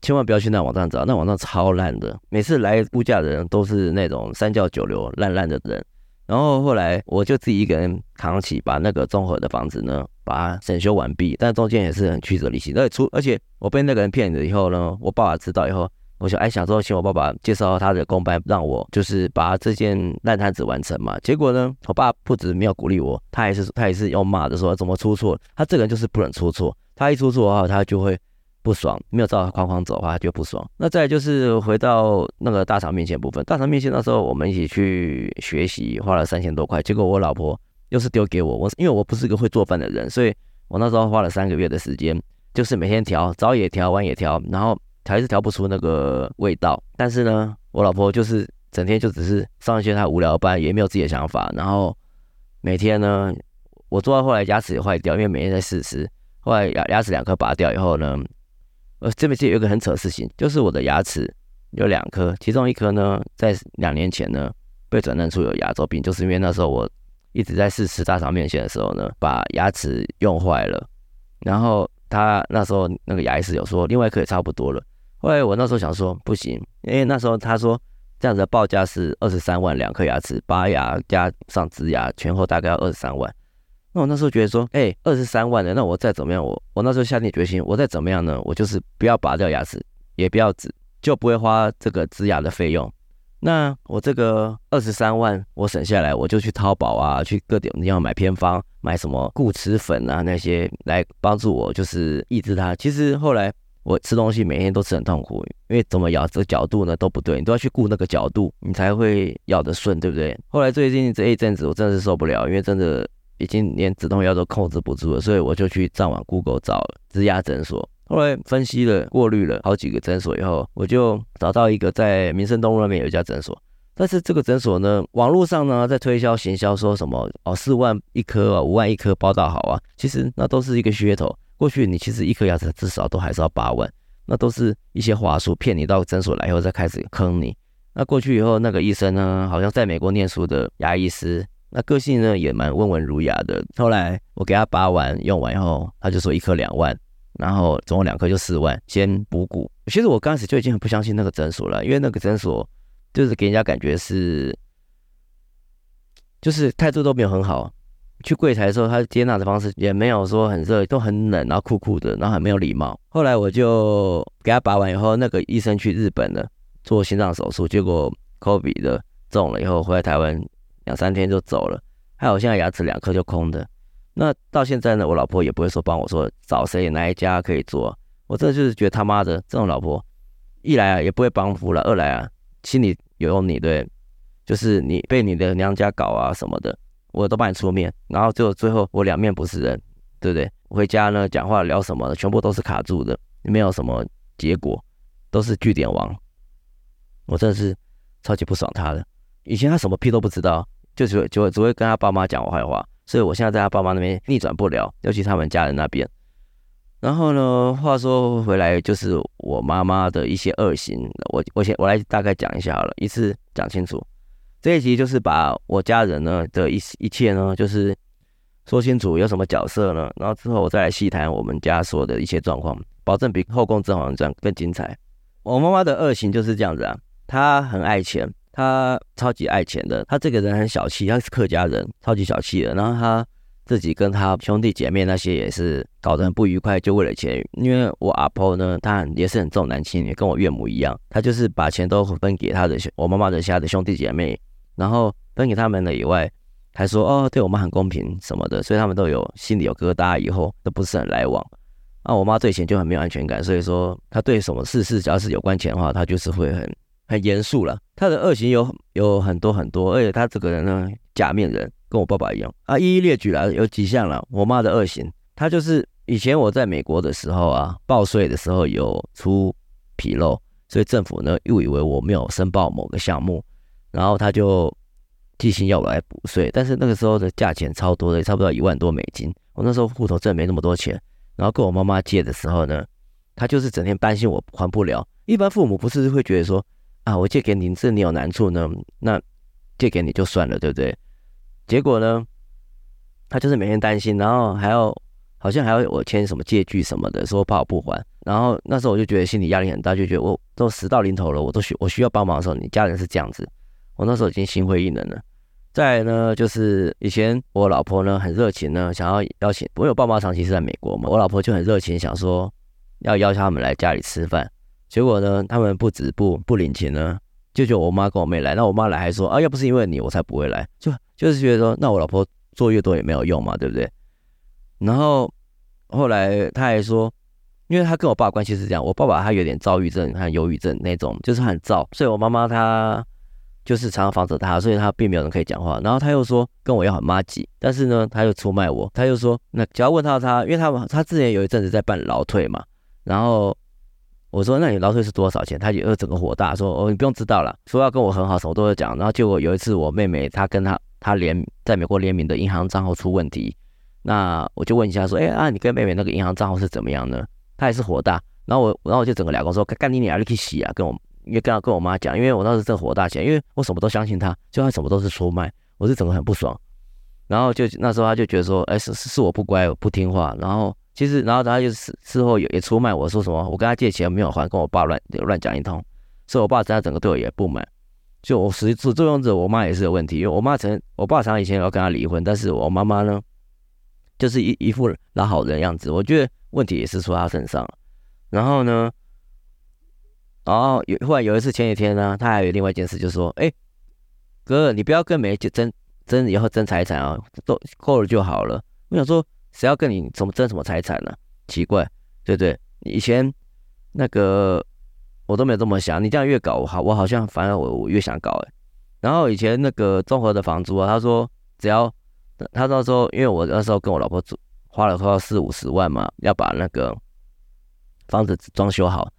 Speaker 1: 千万不要去那网站找，那网站超烂的，每次来估价的人都是那种三教九流烂烂的人。然后后来我就自己一个人扛起，把那个综合的房子呢，把它整修完毕，但中间也是很曲折离奇。而且出而且我被那个人骗了以后呢，我爸爸知道以后。我想，哎，想说请我爸爸介绍他的工班，让我就是把这件烂摊子完成嘛。结果呢，我爸不止没有鼓励我，他还是他也是要骂的，说怎么出错？他这个人就是不能出错，他一出错的话，他就会不爽，没有照他框框走的话，他就不爽。那再就是回到那个大肠面前部分，大肠面前那时候我们一起去学习，花了三千多块，结果我老婆又是丢给我，我因为我不是一个会做饭的人，所以我那时候花了三个月的时间，就是每天调，早也调，晚也调，然后。还是调不出那个味道，但是呢，我老婆就是整天就只是上一些她无聊班，也没有自己的想法。然后每天呢，我做到后来牙齿也坏掉，因为每天在试吃。后来牙牙齿两颗拔掉以后呢，呃，这边其实有一个很扯的事情，就是我的牙齿有两颗，其中一颗呢，在两年前呢被诊断出有牙周病，就是因为那时候我一直在试吃大肠面线的时候呢，把牙齿用坏了。然后他那时候那个牙医师有说，另外一颗也差不多了。后来我那时候想说不行，因为那时候他说这样子的报价是二十三万两颗牙齿，拔牙加上植牙，全后大概要二十三万。那我那时候觉得说，哎，二十三万的，那我再怎么样，我我那时候下定决心，我再怎么样呢，我就是不要拔掉牙齿，也不要植，就不会花这个植牙的费用。那我这个二十三万我省下来，我就去淘宝啊，去各点地方买偏方，买什么固齿粉啊那些来帮助我，就是抑制它。其实后来我吃东西每天都吃很痛苦，因为怎么咬这个角度呢都不对，你都要去顾那个角度，你才会咬得顺，对不对？后来最近这一阵子我真的是受不了，因为真的已经连止痛药都控制不住了，所以我就去上网 Google 找植牙诊所。后来分析了、过滤了好几个诊所以后，我就找到一个在民生东路那边有一家诊所。但是这个诊所呢，网络上呢在推销行销说什么哦，四万一颗啊，五万一颗包到好啊，其实那都是一个噱头。过去你其实一颗牙齿至少都还是要八万，那都是一些话术，骗你到诊所来以后再开始坑你。那过去以后那个医生呢，好像在美国念书的牙医师，那个性呢也蛮温文儒雅的。后来我给他拔完用完以后，他就说一颗两万。然后总共两颗就四万，先补骨。其实我刚开始就已经很不相信那个诊所了，因为那个诊所就是给人家感觉是，就是态度都没有很好。去柜台的时候，他接纳的方式也没有说很热，都很冷，然后酷酷的，然后很没有礼貌。后来我就给他拔完以后，那个医生去日本了做心脏手术，结果科比的中了以后回来台湾两三天就走了。还有现在牙齿两颗就空的。那到现在呢，我老婆也不会说帮我说找谁哪一家可以做，我真的就是觉得他妈的这种老婆，一来啊也不会帮扶了，二来啊心里有用你对，就是你被你的娘家搞啊什么的，我都帮你出面，然后就最后我两面不是人，对不对？回家呢讲话聊什么的，全部都是卡住的，没有什么结果，都是句点王，我真的是超级不爽他的。以前他什么屁都不知道，就只会就会只会跟他爸妈讲我坏话。所以我现在在他爸妈那边逆转不了，尤其他们家人那边。然后呢，话说回来，就是我妈妈的一些恶行，我我先我来大概讲一下好了，一次讲清楚。这一集就是把我家人呢的一一切呢，就是说清楚有什么角色呢，然后之后我再来细谈我们家所的一些状况，保证比《后宫甄嬛传》更精彩。我妈妈的恶行就是这样子啊，她很爱钱。她超级爱钱的，她这个人很小气，她是客家人，超级小气的。然后她自己跟她兄弟姐妹那些也是搞得很不愉快，就为了钱。因为我阿婆呢，她也是很重男轻女，跟我岳母一样，她就是把钱都分给她的我妈妈的下的兄弟姐妹，然后分给他们了以外，还说哦，对我妈很公平什么的，所以他们都有心里有疙瘩，以后都不是很来往。那我妈对钱就很没有安全感，所以说她对什么事事只要是有关钱的话，她就是会很。很严肃了，他的恶行有有很多很多，而且他这个人呢，假面人，跟我爸爸一样啊，一一列举了，有几项了。我妈的恶行，他就是以前我在美国的时候啊，报税的时候有出纰漏，所以政府呢又以为我没有申报某个项目，然后他就寄信要我来补税，但是那个时候的价钱超多的，差不多一万多美金，我那时候户头真的没那么多钱，然后跟我妈妈借的时候呢，他就是整天担心我还不了，一般父母不是会觉得说。啊，我借给你，这你有难处呢，那借给你就算了，对不对？结果呢，他就是每天担心，然后还要好像还要我签什么借据什么的，说怕我不还。然后那时候我就觉得心理压力很大，就觉得我都死到临头了，我都需我需要帮忙的时候，你家人是这样子，我那时候已经心灰意冷了。再呢，就是以前我老婆呢很热情呢，想要邀请，我有爸妈长期是在美国嘛，我老婆就很热情，想说要邀请他们来家里吃饭。结果呢，他们不止不不领情呢，就就我妈跟我妹来。那我妈来还说啊，要不是因为你，我才不会来。就就是觉得说，那我老婆做越多也没有用嘛，对不对？然后后来他还说，因为他跟我爸关系是这样，我爸爸他有点躁郁症和忧郁症那种，就是很躁，所以我妈妈她就是常常防着他，所以他并没有人可以讲话。然后他又说跟我要很麻吉，但是呢，他又出卖我。他又说，那只要问到他，因为他他之前有一阵子在办劳退嘛，然后。我说：“那你劳退是多少钱？”他就整个火大，说：“哦，你不用知道了，说要跟我很好，什么都会讲。”然后结果有一次，我妹妹她跟她她联在美国联名的银行账号出问题，那我就问一下说：“哎啊，你跟妹妹那个银行账号是怎么样呢？”她也是火大，然后我然后我就整个俩公说：“干你娘，你去洗啊！”跟我因为跟跟我妈讲，因为我当时正火大起来，因为我什么都相信他，就他什么都是出卖，我是整个很不爽。然后就那时候他就觉得说：“哎，是是我不乖，我不听话。”然后。其实，然后他就事事后也也出卖我说什么，我跟他借钱没有还，跟我爸乱乱讲一通，所以我爸在他整个对我也不满。就我实始作俑者，我妈也是有问题，因为我妈曾我爸常以前要跟他离婚，但是我妈妈呢，就是一一副老好人样子，我觉得问题也是出他身上。然后呢，然后有后来有一次前几天呢，他还有另外一件事，就是说，哎，哥，你不要跟梅姐争争以后争财产啊，都够了就好了。我想说，谁要跟你怎么争什么财产呢？奇怪，对不对？以前那个。我都没有这么想，你这样越搞我好，我好像反而我我越想搞哎。然后以前那个综合的房租啊，他说只要他那时候，因为我那时候跟我老婆住，花了快要四五十万嘛，要把那个房子装修好。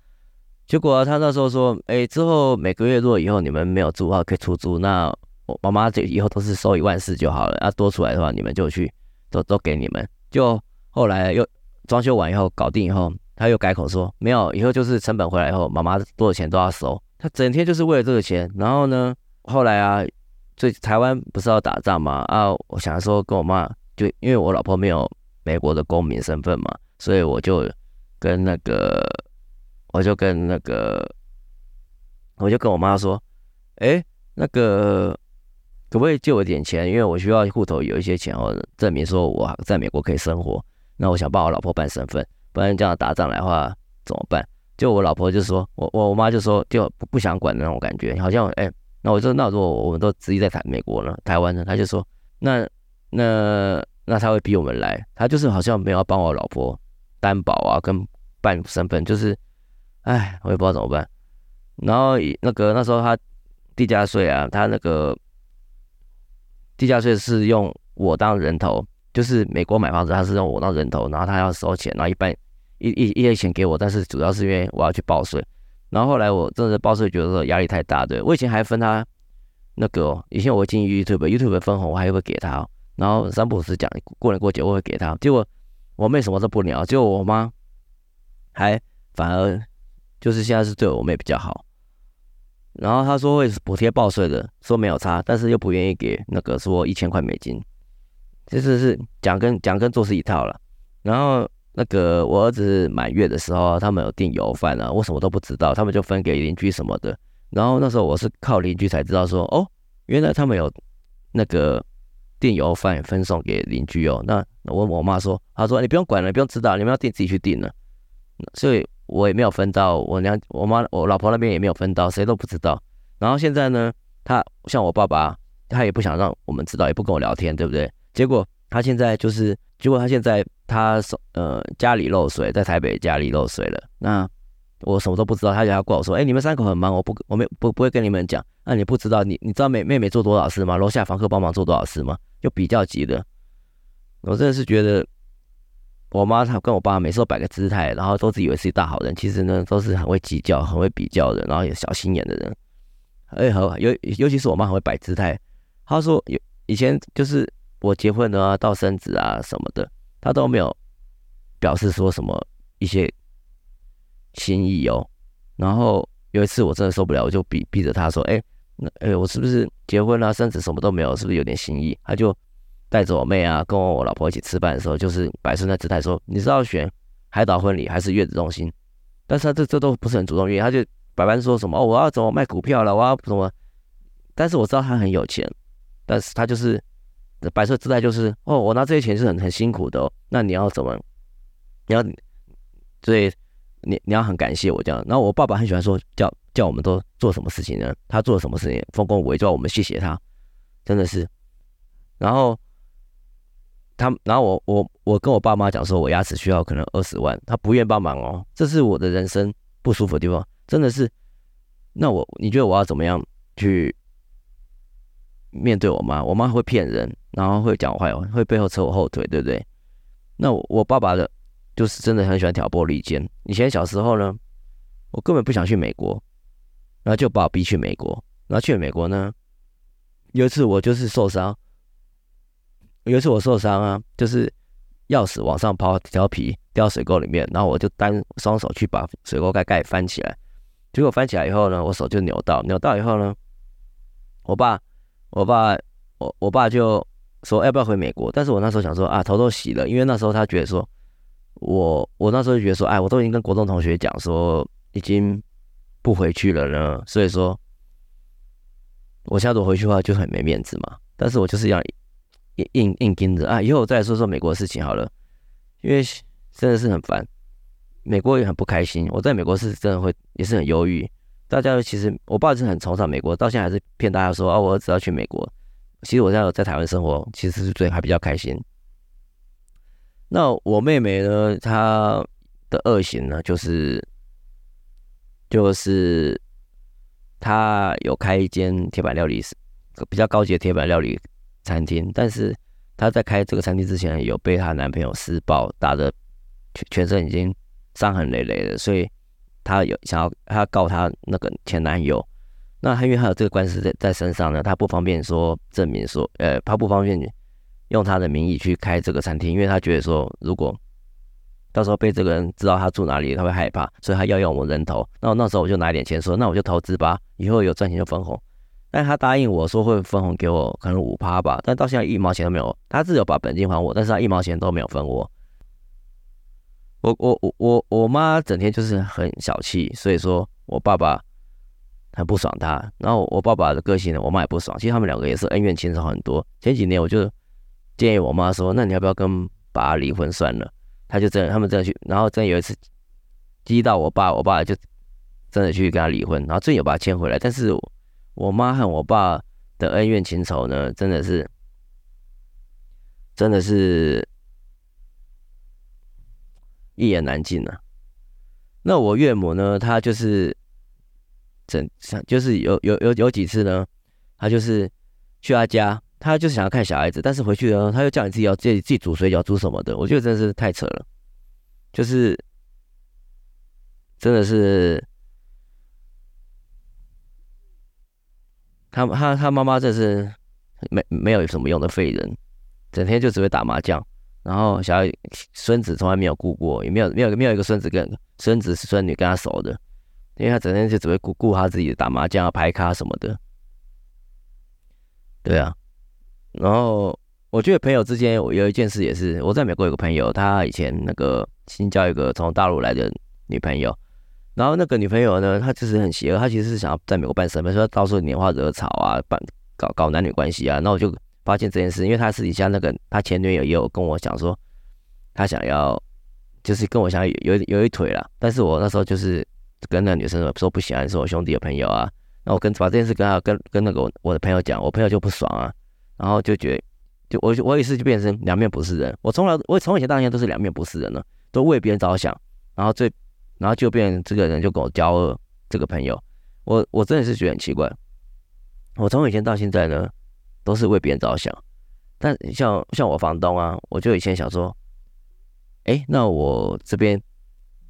Speaker 1: 结果他那时候说，哎，之后每个月如果以后你们没有住的话，可以出租。那我妈妈就以后都是收一万四就好了，啊，多出来的话你们就去都都给你们。就后来又装修完以后搞定以后。他又改口说没有，以后就是成本回来以后，妈妈多少钱都要收。他整天就是为了这个钱。然后呢，后来啊，最台湾不是要打仗嘛？啊，我想说跟我妈，就因为我老婆没有美国的公民身份嘛，所以我就跟那个，我就跟那个，我就跟我妈说，哎，那个可不可以借我点钱？因为我需要户头有一些钱哦，证明说我在美国可以生活。那我想帮我老婆办身份。不然这样打仗来的话怎么办？就我老婆就说，我我我妈就说，就不不想管那种感觉，好像哎、那我就那如果我们都直接在台美国呢，台湾呢，他就说，那那那他会逼我们来，他就是好像没有帮我老婆担保啊，跟办身份，就是，哎，我也不知道怎么办。然后那个那时候他地价税啊，他那个地价税是用我当人头。就是美国买房子，他是用我当人头，然后他要收钱，然后一半一一一些钱给我，但是主要是因为我要去报税。然后后来我真的报税觉得压力太大，对，我以前还分他那个，以前我进 YouTube，YouTube 分红我还会给他，然后三不五时讲过年过节我会给他。结果我妹什么都不鸟，结果我妈还反而就是现在是对我妹比较好。然后他说会补贴报税的，说没有差，但是又不愿意给那个说一千块美金。其实是讲跟讲跟做是一套了，然后那个我儿子满月的时候，他们有订油饭啊，我什么都不知道，他们就分给邻居什么的。然后那时候我是靠邻居才知道说，哦，原来他们有那个订油饭分送给邻居哦。那我我妈说，她说你不用管了，你不用知道，你们要订自己去订了。所以我也没有分到，我娘、我妈、我老婆那边也没有分到，谁都不知道。然后现在呢，他像我爸爸，他也不想让我们知道，也不跟我聊天，对不对？结果他现在就是，结果他现在他呃家里漏水，在台北家里漏水了。那我什么都不知道，他就要怪我说，哎，你们三口很忙，我不我没不不会跟你们讲。那你不知道，你你知道妹妹妹做多少事吗？楼下房客帮忙做多少事吗？就比较急的。我真的是觉得，我妈她跟我爸每次都摆个姿态，然后都自以为是大好人，其实呢都是很会计较、很会比较的，然后也小心眼的人。哎，好，尤尤其是我妈很会摆姿态。她说有以前就是。我结婚啊，到生子啊什么的，她都没有表示说什么一些心意哦。然后有一次我真的受不了，我就逼逼着他说：“哎，那哎，我是不是结婚啊，生子什么都没有，是不是有点心意？”他就带着我妹啊，跟我老婆一起吃饭的时候，就是摆出那姿态说：“你是要选海岛婚礼还是月子中心？”但是他这这都不是很主动，因为他就百般说什么：“哦，我要怎么卖股票了，我要怎么？”但是我知道他很有钱，但是他就是。摆设姿态就是哦，我拿这些钱是很很辛苦的哦，那你要怎么？你要所以你你要很感谢我这样。然后我爸爸很喜欢说叫叫我们都做什么事情呢？他做了什么事情丰功伟绩，我们谢谢他，真的是。然后他然后我我我跟我爸妈讲说，我牙齿需要可能二十万，他不愿帮忙哦，这是我的人生不舒服的地方，真的是。那我你觉得我要怎么样去？面对我妈，我妈会骗人，然后会讲坏话，会背后扯我后腿，对不对？那我，我爸爸的，就是真的很喜欢挑拨离间。以前小时候呢，我根本不想去美国，然后就把我逼去美国。然后去了美国呢，有一次我就是受伤，有一次我受伤啊，就是钥匙往上抛，调皮掉水沟里面，然后我就单双手去把水沟盖盖翻起来，结果翻起来以后呢，我手就扭到，扭到以后呢，我爸。我爸，我我爸就说要不要回美国？但是我那时候想说啊，头都洗了，因为那时候他觉得说，我我那时候就觉得说，哎，我都已经跟国中同学讲说已经不回去了呢，所以说我下次回去的话就很没面子嘛。但是我就是要硬硬硬盯着啊，以后我再说说美国的事情好了，因为真的是很烦，美国也很不开心。我在美国是真的会也是很忧郁。大家其实我爸是很崇尚美国，到现在还是骗大家说啊，我儿子要去美国。其实我现在在台湾生活，其实是最还比较开心。那我妹妹呢，她的恶行呢，就是就是她有开一间铁板料理，比较高级的铁板料理餐厅，但是她在开这个餐厅之前，有被她男朋友施暴，打得全全身已经伤痕累累的，所以她有想要她告她那个前男友。那他因为还有这个官司在在身上呢，她不方便说证明说，呃，她不方便用她的名义去开这个餐厅，因为她觉得说，如果到时候被这个人知道他住哪里，他会害怕，所以他要用我人头。那那时候我就拿一点钱说，那我就投资吧，以后有赚钱就分红。但他答应我说会分红给我，可能五趴吧，但到现在一毛钱都没有。他自有把本金还我，但是他一毛钱都没有分我。我我我我我妈整天就是很小气，所以说我爸爸。很不爽他，然后我爸爸的个性呢，我妈也不爽。其实他们两个也是恩怨情仇很多。前几年我就建议我妈说：“那你要不要跟爸离婚算了？”他就真的，他们真的去，然后真有一次激到我爸，我爸就真的去跟他离婚，然后最后把他牵回来。但是我妈和我爸的恩怨情仇呢，真的是真的是一言难尽啊。那我岳母呢，她就是。整就是有有有有几次呢，她就是去她家，她就是想要看小孩子，但是回去呢，她又叫你自己要自己自己煮水饺煮什么的，我觉得真的是太扯了，就是真的是他他他妈妈真是没没有什么用的废人，整天就只会打麻将，然后小孙子从来没有顾过，也没有没有没有一个孙子跟孙子孙女跟他熟的。因为他整天就只会顾顾他自己打麻将啊、牌卡什么的，对啊。然后我觉得朋友之间，我有一件事也是，我在美国有个朋友，他以前那个新交一个从大陆来的女朋友，然后那个女朋友呢，她就是很邪恶，她其实是想要在美国办身份，说到处拈花惹草啊，办搞搞男女关系啊。那我就发现这件事，因为他私底下那个他前女友也有跟我讲说，他想要就是跟我想要有有，一腿啦，但是我那时候就是。跟那女生说不喜欢，是我兄弟的朋友啊。那我跟把这件事跟他跟跟那个我的朋友讲，我朋友就不爽啊。然后就觉得，就我我也是就变成两面不是人。我从来我从以前到现在都是两面不是人了，都为别人着想。然后最然后就变成这个人就跟我交恶，这个朋友，我我真的是觉得很奇怪。我从以前到现在呢，都是为别人着想。但像像我房东啊，我就以前想说，哎，那我这边。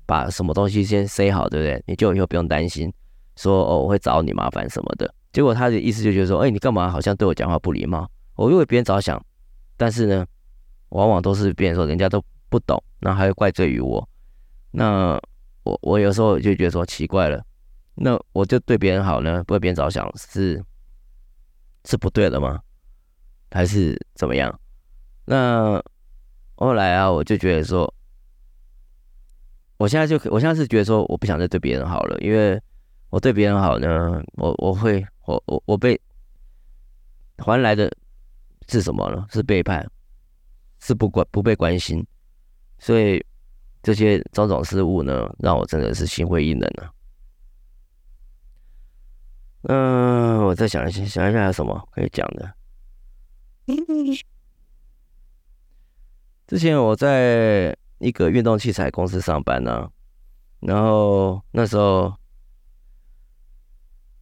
Speaker 1: 把什么东西先塞好，对不对？你就以后不用担心，说哦我会找你麻烦什么的。结果他的意思就觉得说，哎，你干嘛好像对我讲话不礼貌？我又为别人着想，但是呢，往往都是别人说人家都不懂，然后还会怪罪于我。那我我有时候就觉得说奇怪了，那我就对别人好呢，不为别人着想是是不对的吗？还是怎么样？那后来啊，我就觉得说。我现在就，我现在是觉得说，我不想再对别人好了，因为我对别人好呢，我我会，我我我被还来的是什么呢？是背叛，是不管不被关心，所以这些种种事物呢，让我真的是心灰意冷了。嗯，我再想一想，想一下有什么可以讲的。之前我在。一个运动器材公司上班呢、啊，然后那时候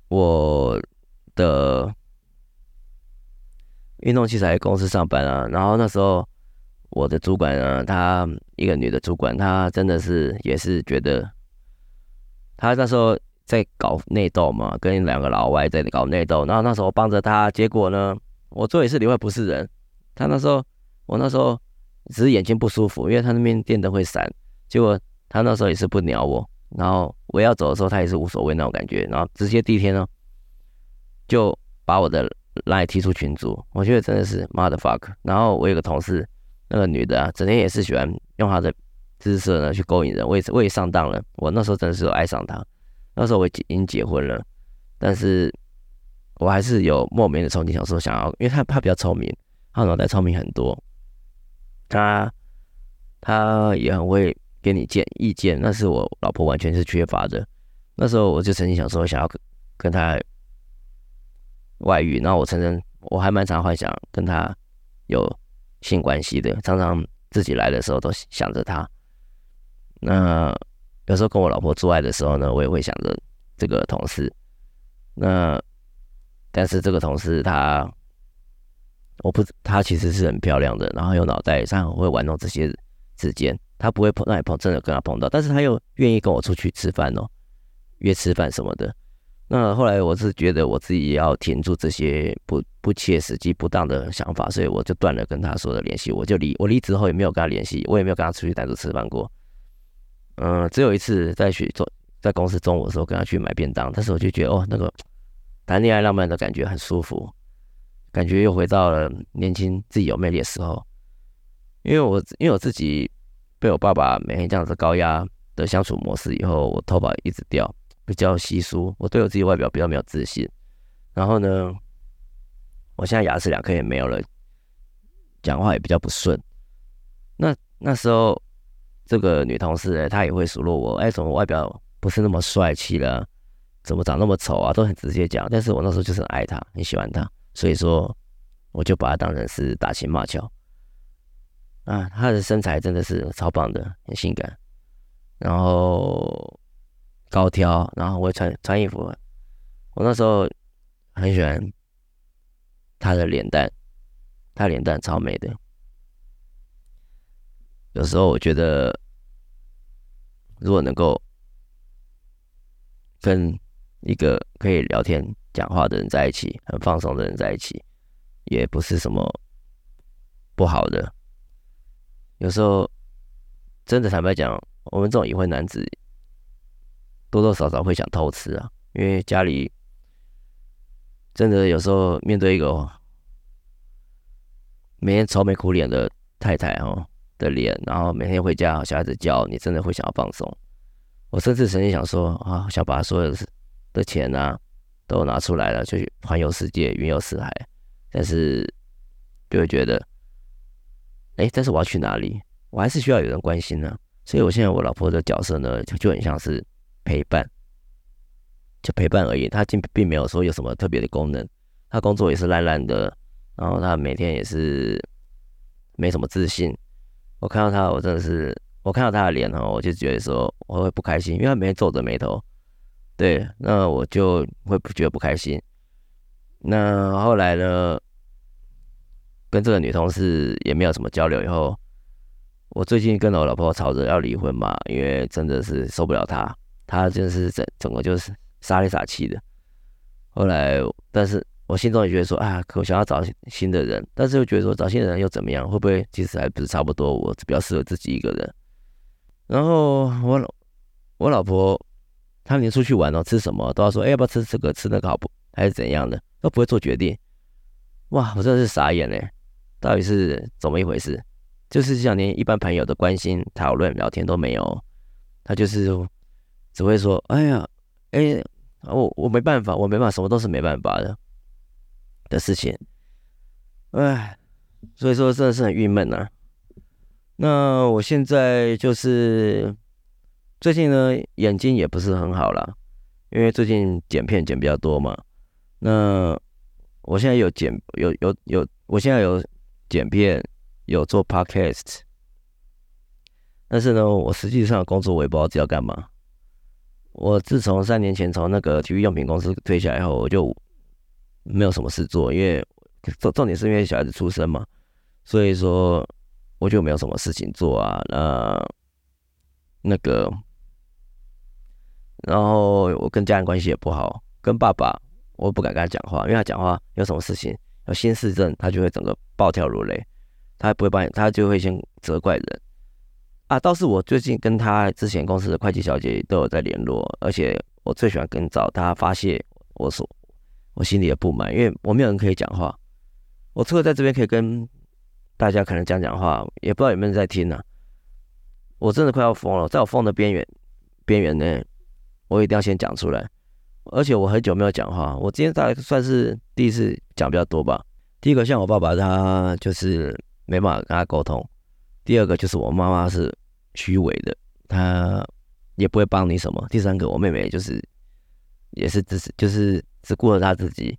Speaker 1: 我的运动器材公司上班啊，然后那时候我的主管呢，她一个女的主管，她真的是也是觉得，她那时候在搞内斗嘛，跟两个老外在搞内斗，然后那时候帮着她，结果呢，我做也是里外不是人，她那时候，我那时候。只是眼睛不舒服，因为他那边电灯会闪。结果他那时候也是不鸟我，然后我要走的时候，他也是无所谓那种感觉。然后直接第一天呢，就把我的赖踢出群组。我觉得真的是 mother fuck。然后我有个同事，那个女的啊，整天也是喜欢用她的姿色呢去勾引人。我也我也上当了。我那时候真的是有爱上她。那时候我已经结婚了，但是我还是有莫名的憧憬，想说想要，因为她她比较聪明，她脑袋聪明很多，她她也很会给你建意见，那是我老婆完全是缺乏的。那时候我就曾经想说，想要跟跟他外遇，然后我承认我还蛮常幻想跟她有性关系的，常常自己来的时候都想着他。那有时候跟我老婆做爱的时候呢，我也会想着这个同事。那但是这个同事他，我不，他其实是很漂亮的，然后有脑袋，他很会玩弄这些之间，他不会碰，让你碰，真的跟他碰到，但是他又愿意跟我出去吃饭哦。约吃饭什么的，那后来我是觉得我自己要停住这些不不切实际、不当的想法，所以我就断了跟他说的联系。我就离我离职后也没有跟他联系，我也没有跟他出去单独吃饭过。嗯，只有一次在学中在公司中午的时候跟他去买便当，但是我就觉得哦，那个谈恋爱浪漫的感觉很舒服，感觉又回到了年轻自己有魅力的时候。因为我因为我自己被我爸爸每天这样子高压的相处模式以后，我头发一直掉。比较稀疏，我对我自己外表比较没有自信。然后呢，我现在牙齿两颗也没有了，讲话也比较不顺。那那时候，这个女同事呢她也会数落我，哎，怎么外表不是那么帅气了？怎么长那么丑啊？都很直接讲。但是我那时候就是很爱她，很喜欢她，所以说我就把她当成是打情骂俏。啊，她的身材真的是超棒的，很性感。然后。高挑，然后我会穿穿衣服。我那时候很喜欢她的脸蛋，她脸蛋超美的。有时候我觉得，如果能够跟一个可以聊天、讲话的人在一起，很放松的人在一起，也不是什么不好的。有时候真的坦白讲，我们这种已婚男子。多多少少会想偷吃啊，因为家里真的有时候面对一个每天愁眉苦脸的太太哦的脸，然后每天回家小孩子叫你，真的会想要放松。我甚至曾经想说啊，想把所有的钱啊都拿出来了，就去环游世界、云游四海，但是就会觉得，哎，但是我要去哪里？我还是需要有人关心呢。所以我现在我老婆的角色呢，就就很像是。陪伴，就陪伴而已。他并并没有说有什么特别的功能。他工作也是烂烂的，然后他每天也是没什么自信。我看到他，我真的是，我看到他的脸哦，我就觉得说我会不开心，因为他每天皱着眉头。对，那我就会不觉得不开心。那后来呢，跟这个女同事也没有什么交流。以后，我最近跟我老婆吵着要离婚嘛，因为真的是受不了她。他真是整整个就是傻里傻气的。后来，但是我心中也觉得说，啊，可我想要找新的人，但是又觉得说找新的人又怎么样？会不会其实还不是差不多？我比较适合自己一个人。然后我老我老婆，她连出去玩哦，吃什么都要说，哎，要不要吃这个吃那个好不？还是怎样的？都不会做决定。哇，我真的是傻眼嘞！到底是怎么一回事？就是像连一般朋友的关心、讨论、聊天都没有，他就是。只会说：“哎呀，哎，我我没办法，我没办法，什么都是没办法的的事情。”哎，所以说真的是很郁闷呐。那我现在就是最近呢，眼睛也不是很好啦，因为最近剪片剪比较多嘛。那我现在有剪，有有有，我现在有剪片，有做 podcast，但是呢，我实际上工作我也不知道要干嘛。我自从三年前从那个体育用品公司退下来后，我就没有什么事做，因为重重点是因为小孩子出生嘛，所以说我就没有什么事情做啊。那那个，然后我跟家人关系也不好，跟爸爸我不敢跟他讲话，因为他讲话有什么事情有心事症，他就会整个暴跳如雷，他还不会帮你，他就会先责怪人。啊，倒是我最近跟他之前公司的会计小姐都有在联络，而且我最喜欢跟找他发泄我所我心里的不满，因为我没有人可以讲话，我除了在这边可以跟大家可能讲讲话，也不知道有没有人在听呢、我真的快要疯了，在我疯的边缘边缘呢，我一定要先讲出来。而且我很久没有讲话，我今天大概算是第一次讲比较多吧。第一个像我爸爸，他就是没办法跟他沟通；第二个就是我妈妈是虚伪的，她也不会帮你什么；第三个我妹妹就是也是只是就是只顾着她自己。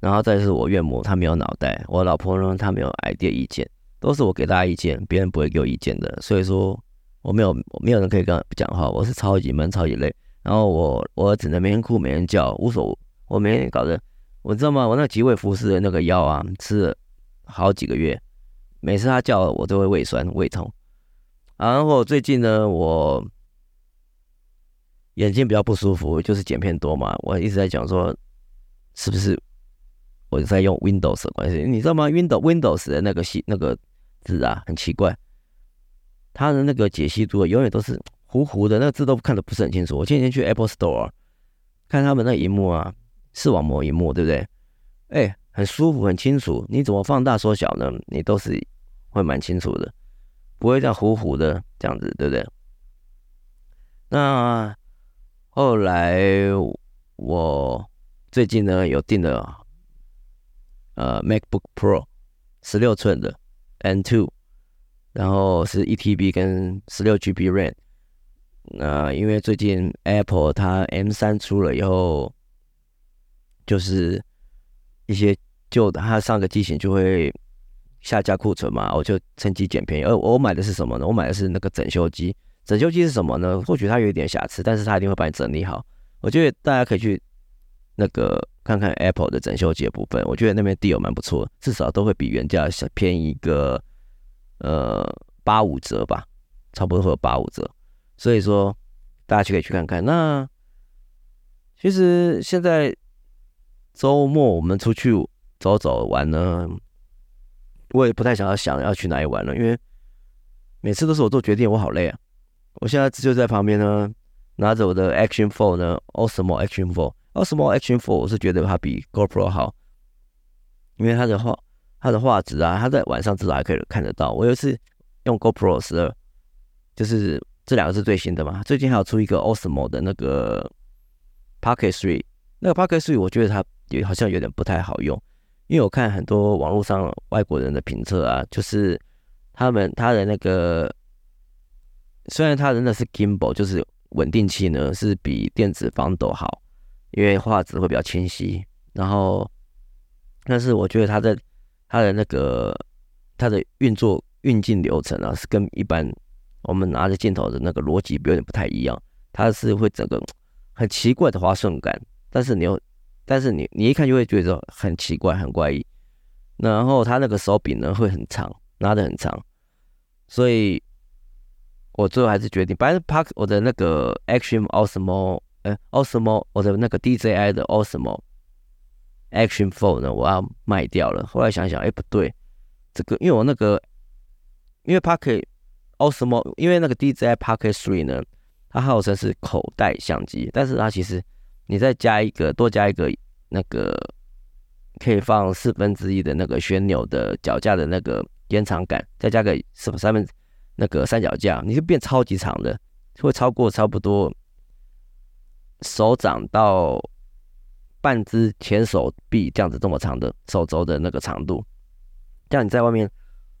Speaker 1: 然后再是我岳母，她没有脑袋；我老婆呢，她没有 idea 意见，都是我给大家意见，别人不会给我意见的。所以说我没有没有人可以跟他讲话，我是超级闷，超级累。然后我我只能每天哭，每天叫，无所我每天搞得。我知道吗？我那个吉味福斯的那个药啊，吃了好几个月，每次他叫我都会胃酸、胃痛。然后最近呢，我眼睛比较不舒服，就是剪片多嘛。我一直在讲说，是不是我在用 Windows 的关系？你知道吗？Windows Windows 的那个系那个字啊，很奇怪，它的那个解析度永远都是糊糊的，那个字都看得不是很清楚。我前几天去 Apple Store 看他们那萤幕啊。视网膜萤幕，对不对？哎，很舒服，很清楚。你怎么放大缩小呢？你都是会蛮清楚的，不会这样糊糊的这样子，对不对？那后来我最近呢有订了呃 MacBook Pro 十六寸的 M2，然后是一 TB 跟十六 GB RAM。那因为最近 Apple 它 M3 出了以后。就是一些旧的，它上个机型就会下架库存嘛，我就趁机捡便宜。而我买的是什么呢？我买的是那个整修机。整修机是什么呢？或许它有一点瑕疵，但是它一定会帮你整理好。我觉得大家可以去那个看看 Apple 的整修机的部分，我觉得那边 deal 蛮不错，至少都会比原价小便宜一个呃八五折吧，差不多会有八五折。所以说大家去可以去看看。那其实现在。周末我们出去走走玩呢，我也不太想要想要去哪里玩了，因为每次都是我做决定，我好累啊。我现在就在旁边呢，拿着我的 Action Four 呢，Osmo Action Four，Osmo Action Four，我是觉得它比 GoPro 好，因为它的画它的画质啊，它在晚上至少还可以看得到。我有一次用 GoPro 十二，就是这两个是最新的嘛，最近还有出一个 Osmo 的那个 Pocket 3，那个 Pocket 3我觉得它。也好像有点不太好用，因为我看很多网络上外国人的评测啊，就是他们他的那个，虽然他的那是 gimbal，就是稳定器呢是比电子防抖好，因为画质会比较清晰。然后，但是我觉得它的它的那个它的运作运镜流程啊，是跟一般我们拿着镜头的那个逻辑有点不太一样，它是会整个很奇怪的滑顺感，但是你又。但是你你一看就会觉得很奇怪，很怪异，然后它那个手柄呢会很长，拉得很长，所以我最后还是决定，反正 Park 我的那个 Action Osmo，呃，Osmo 我的那个 DJI 的 Osmo Action Four 呢，我要卖掉了。后来想想，哎，不对，这个因为我那个因为 Pocket Osmo，因为那个 DJI Pocket Three 呢，它号称是口袋相机，但是它其实。你再加一个，多加一个那个可以放四分之一的那个旋钮的脚架的那个延长杆，再加个什么三分那个三脚架，你就变超级长的，会超过差不多手掌到半只前手臂这样子这么长的手肘的那个长度。这样你在外面，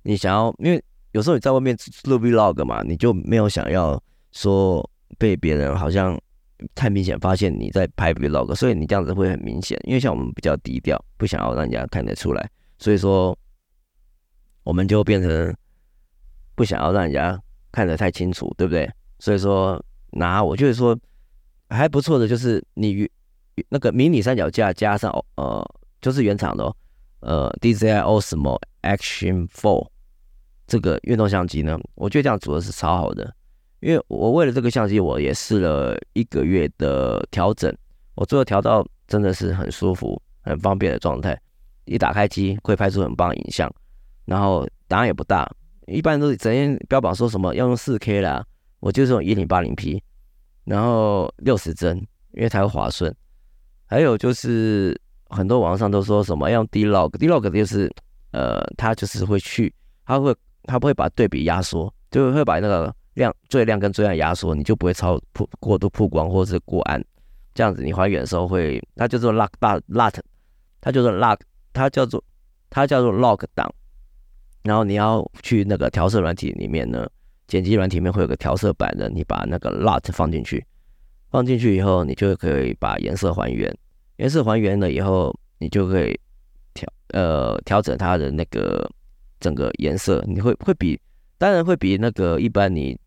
Speaker 1: 你想要，因为有时候你在外面录 vlog 嘛，你就没有想要说被别人好像。太明显，发现你在拍 vlog，所以你这样子会很明显。因为像我们比较低调，不想要让人家看得出来，所以说我们就变成不想要让人家看得太清楚，对不对？所以说拿我就是说还不错的，就是你那个迷你三脚架加上呃，就是原厂的哦，呃，DJI Osmo Action Four 这个运动相机呢，我觉得这样组合是超好的。因为我为了这个相机，我也试了一个月的调整，我最后调到真的是很舒服、很方便的状态。一打开机会拍出很棒的影像，然后档案也不大，一般都是整天标榜说什么要用四 K 啦，我就是用一零八零 P，然后六十帧，因为它会滑顺。还有就是很多网上都说什么要用 D-Log，D-Log 就是呃，它就是会去，它会它不会把对比压缩，就会把那个。亮最亮跟最暗压缩，你就不会超曝过度曝光或者是过暗。这样子你还原的时候会，它叫做 lock bar lot，它叫做 lock，它叫做它叫做 log 档，然后你要去那个调色软体里面呢，剪辑软体里面会有个调色板的，你把那个 lot 放进去，放进去以后，你就可以把颜色还原，颜色还原了以后，你就可以调呃调整它的那个整个颜色，你会会比当然会比那个一般你。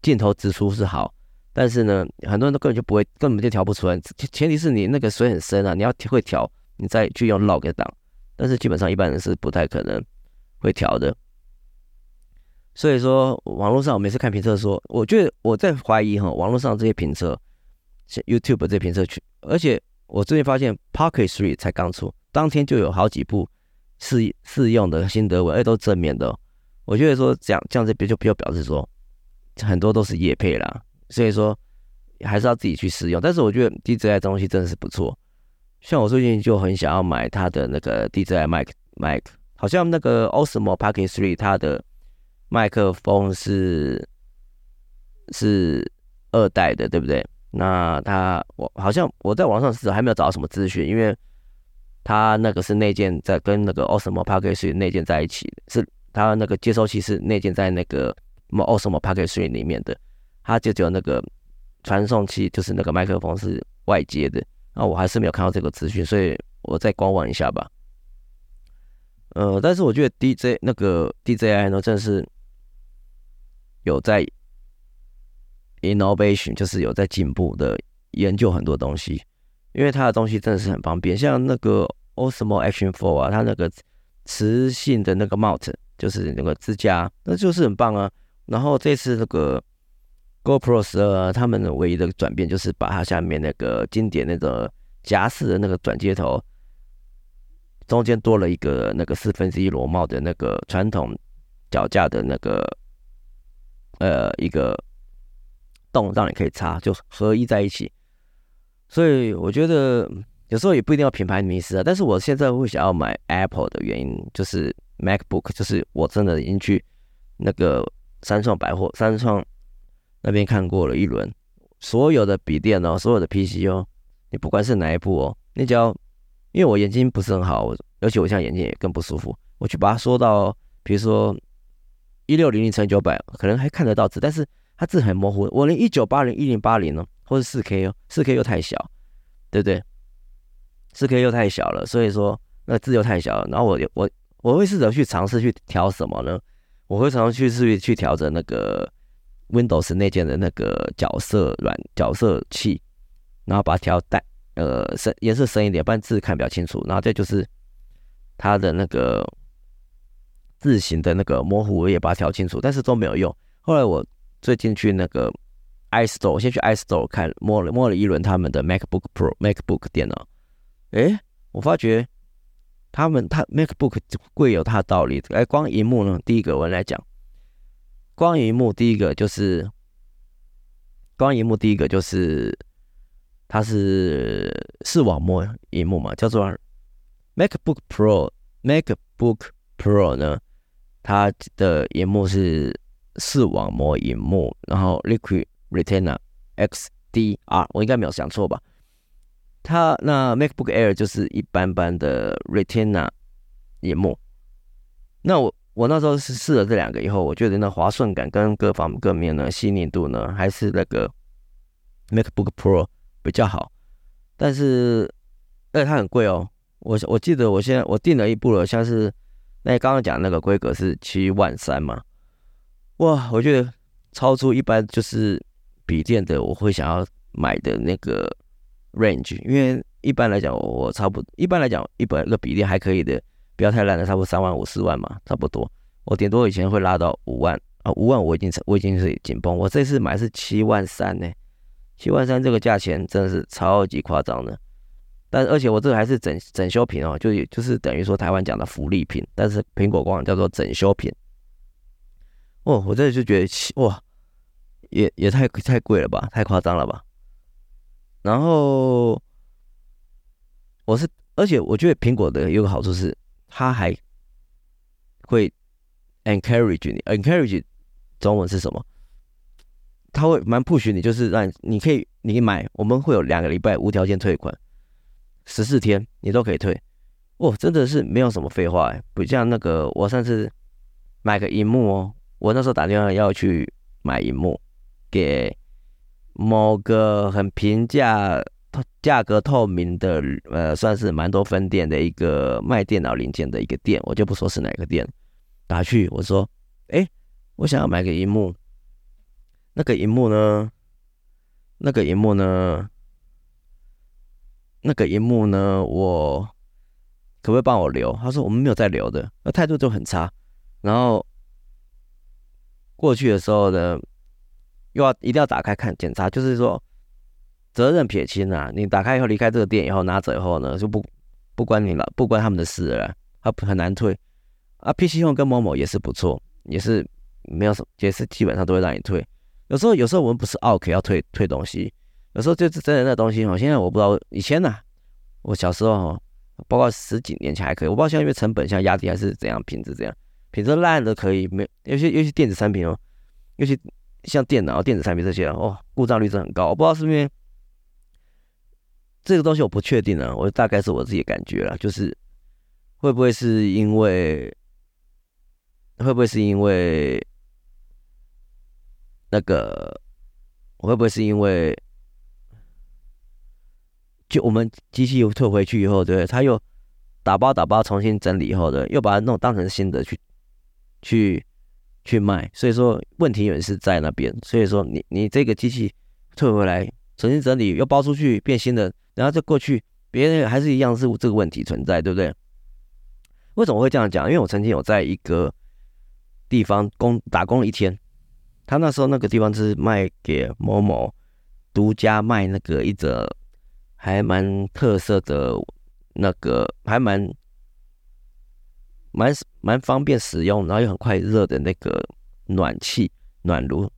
Speaker 1: 镜头直出是好，但是呢，很多人都根本就不会，根本就调不出来。前提是你那个水很深啊，你要会调，你再去用 log 档。但是基本上一般人是不太可能会调的。所以说，网络上我每次看评测说，我觉得我在怀疑哈，网络上这些评测，像 YouTube 这些评测区，而且我最近发现 Pocket Three 才刚出，当天就有好几部试试用的心得文，而且，都是正面的。我觉得说这样这样子就比较表示说。很多都是业配啦，所以说还是要自己去试用。但是我觉得 DJI 东西真的是不错，像我最近就很想要买它的那个 DJI Mic Mic，好像那个 Osmo Pocket 3它的麦克风是是二代的，对不对？那它我好像我在网上是还没有找到什么资讯，因为它那个是内建在跟那个 Osmo Pocket 3内建在一起，是它那个接收器是内建在那个。什么 Osmo Pocket 3里面的，它就只有那个传送器，就是那个麦克风是外接的。那我还是没有看到这个资讯，所以我再观望一下吧。呃，但是我觉得 DJ 那个 DJI 呢，真的是有在 innovation，就是有在进步的研究很多东西，因为它的东西真的是很方便，像那个 Osmo Action Four 啊，它那个磁性的那个 mount，就是那个支架，那就是很棒啊。然后这次这个 GoPro 十二，他们的唯一的转变就是把它下面那个经典那个夹式的那个转接头，中间多了一个那个四分之一螺帽的那个传统脚架的那个呃一个洞，让你可以插，就合一在一起。所以我觉得有时候也不一定要品牌迷失啊。但是我现在会想要买 Apple 的原因，就是 MacBook，就是我真的已经去那个。三创百货，三创那边看过了一轮，所有的笔电哦，所有的 PC 哦，你不管是哪一部哦，你只要，因为我眼睛不是很好，而且我现在眼睛也更不舒服，我去把它缩到，比如说一六零零乘九百，可能还看得到字，但是它字很模糊。我连一九八零、一零八零呢，或者四 K 哦，四 K 又太小，对不对？四 K 又太小了，所以说那字又太小了，然后我我我会试着去尝试去调什么呢？我会常常去去去调整那个 Windows 内建的那个角色软角色器，然后把它调淡呃深颜色深一点，不然字看比较清楚。然后再就是它的那个字形的那个模糊，我也把它调清楚，但是都没有用。后来我最近去那个 iStore，我先去 iStore 看摸了摸了一轮他们的 MacBook Pro MacBook 电脑，诶，我发觉。他们他 MacBook 贵有它的道理。哎，光荧幕呢？第一个我来讲，光荧幕第一个就是光荧幕第一个就是它是视网膜荧幕嘛，叫做 MacBook Pro。MacBook Pro 呢，它的荧幕是视网膜荧幕，然后 Liquid Retina XDR，我应该没有想错吧？它那 MacBook Air 就是一般般的 Retina 萤幕。那我我那时候是试了这两个以后，我觉得那滑顺感跟各方各面呢，细腻度呢，还是那个 MacBook Pro 比较好。但是，而且它很贵哦。我我记得我现在我订了一部了，像是那刚刚讲那个规格是七万三嘛。哇，我觉得超出一般就是笔电的我会想要买的那个。range，因为一般来讲，我差不一般来讲，一本个比例还可以的，不要太烂的，差不多三万五四万嘛，差不多。我顶多以前会拉到五万啊，五万我已经我已经是紧绷。我这次买是七万三呢，七万三这个价钱真的是超级夸张的。但而且我这个还是整整修品哦，就就是等于说台湾讲的福利品，但是苹果官网叫做整修品。哦，我这就觉得哇，也也太太贵了吧，太夸张了吧。然后我是，而且我觉得苹果的有个好处是，它还会 encourage 你，encourage 中文是什么？他会蛮 push 你，就是让你，你可以你买，我们会有两个礼拜无条件退款，十四天你都可以退。哦，真的是没有什么废话哎，不像那个我上次买个荧幕哦，我那时候打电话要去买荧幕给某个很平价、价格透明的，呃，算是蛮多分店的一个卖电脑零件的一个店，我就不说是哪个店。打去我说，哎，我想要买个荧幕，那个荧幕呢？那个荧幕呢？那个荧幕呢？我可不可以帮我留？他说我们没有在留的，那态度就很差。然后过去的时候呢，又要一定要打开看检查，就是说责任撇清啊。你打开以后离开这个店以后拿走以后呢，就不不关你了，不关他们的事了，他很难退。啊，PC Home 跟某某也是不错，也是没有什么，也是基本上都会让你退。有时候，有时候我们不是 OK 要退退东西，有时候就是真的那东西哦。现在我不知道，以前呢、我小时候哦，包括十几年前还可以，我不知道现在因为成本像压低还是怎样，品质怎样，品质烂的可以没，尤其尤其电子产品哦，尤其像电脑、电子产品这些哦，故障率是很高。我不知道是因为这个东西我不确定呢，我大概是我自己的感觉了，就是会不会是因为。会不会是因为那个？会不会是因为就我们机器又退回去以后，对，他又打包打包重新整理以后的，又把它弄当成新的去去去卖。所以说问题也是在那边。所以说你你这个机器退回来重新整理又包出去变新的，然后再过去别人还是一样是这个问题存在，对不对？为什么会这样讲？因为我曾经有在一个。地方工打工了一天，他那时候那个地方是卖给某某独家卖那个一则还蛮特色的那个还蛮蛮蛮方便使用，然后又很快热的那个暖气暖炉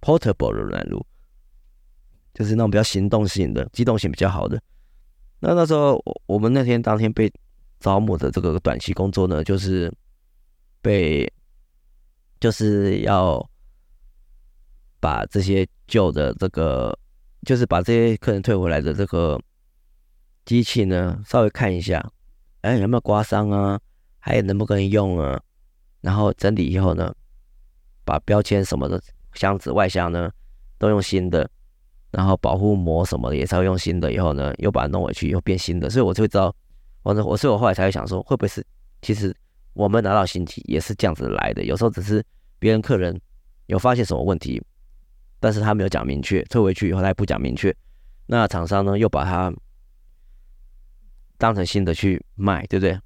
Speaker 1: ，portable 的暖炉，就是那种比较行动性的、机动性比较好的。那那时候我我们那天当天被招募的这个短期工作呢，就是被。就是要把这些旧的这个，就是把这些客人退回来的这个机器呢，稍微看一下，哎，有没有刮伤啊？还能不能用啊？然后整理以后呢，把标签什么的箱子外箱呢都用新的，然后保护膜什么的也稍微用新的，以后呢又把它弄回去，又变新的，所以我就会知道，我我所以我后来才会想说，会不会是其实。我们拿到新机也是这样子来的，有时候只是别人客人有发现什么问题，但是他没有讲明确，退回去以后他也不讲明确，那厂商呢又把它当成新的去卖，对不对？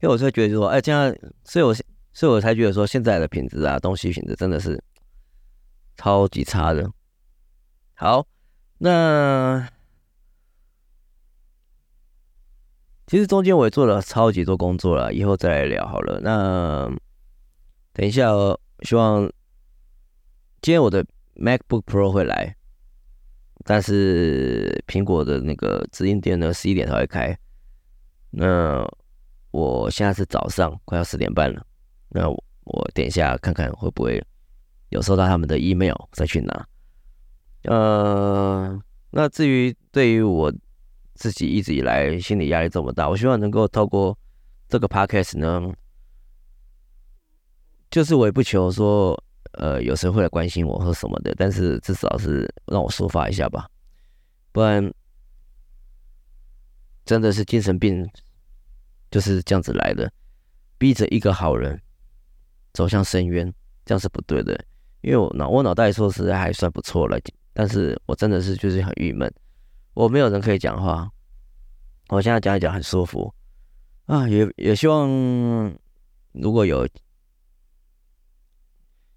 Speaker 1: 因为我就觉得说，哎，这样，所以我所以我才觉得说，现在的品质啊，东西品质真的是超级差的。好，那。其实中间我也做了超级多工作了，以后再来聊好了。那等一下哦，希望今天我的 MacBook Pro 会来，但是苹果的那个直营店呢，十一点才会开。那我现在是早上，快要十点半了。那我，我等一下看看会不会有收到他们的 email 再去拿。呃，那至于对于我。自己一直以来心理压力这么大，我希望能够透过这个 podcast 呢，就是我也不求说，呃，有谁会来关心我或什么的，但是至少是让我抒发一下吧，不然真的是精神病就是这样子来的，逼着一个好人走向深渊，这样是不对的。因为我脑我脑袋说实在还算不错了，但是我真的是就是很郁闷。我没有人可以讲话，我现在讲一讲很舒服啊，也也希望如果有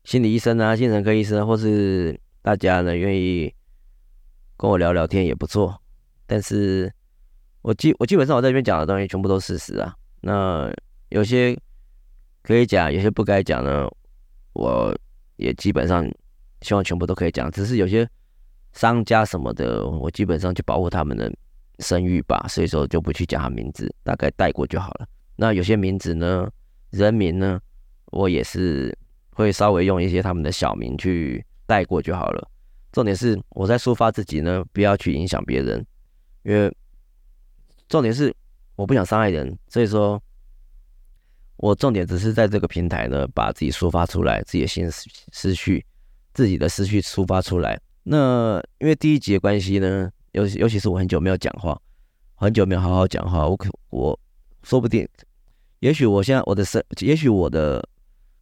Speaker 1: 心理医生啊、精神科医生，或是大家呢愿意跟我聊聊天也不错。但是我基我基本上我在这边讲的东西全部都是事实啊，那有些可以讲，有些不该讲呢，我也基本上希望全部都可以讲，只是有些。商家什么的，我基本上就保护他们的声誉吧，所以说就不去讲他名字，大概带过就好了。那有些名字呢，人名呢，我也是会稍微用一些他们的小名去带过就好了。重点是我在抒发自己呢，不要去影响别人，因为重点是我不想伤害人，所以说，我重点只是在这个平台呢，把自己抒发出来，自己的心思思绪，自己的思绪抒发出来。那因为第一集的关系呢，尤其尤其是我很久没有讲话，很久没有好好讲话，我可我说不定，也许我现在我的声，也许我的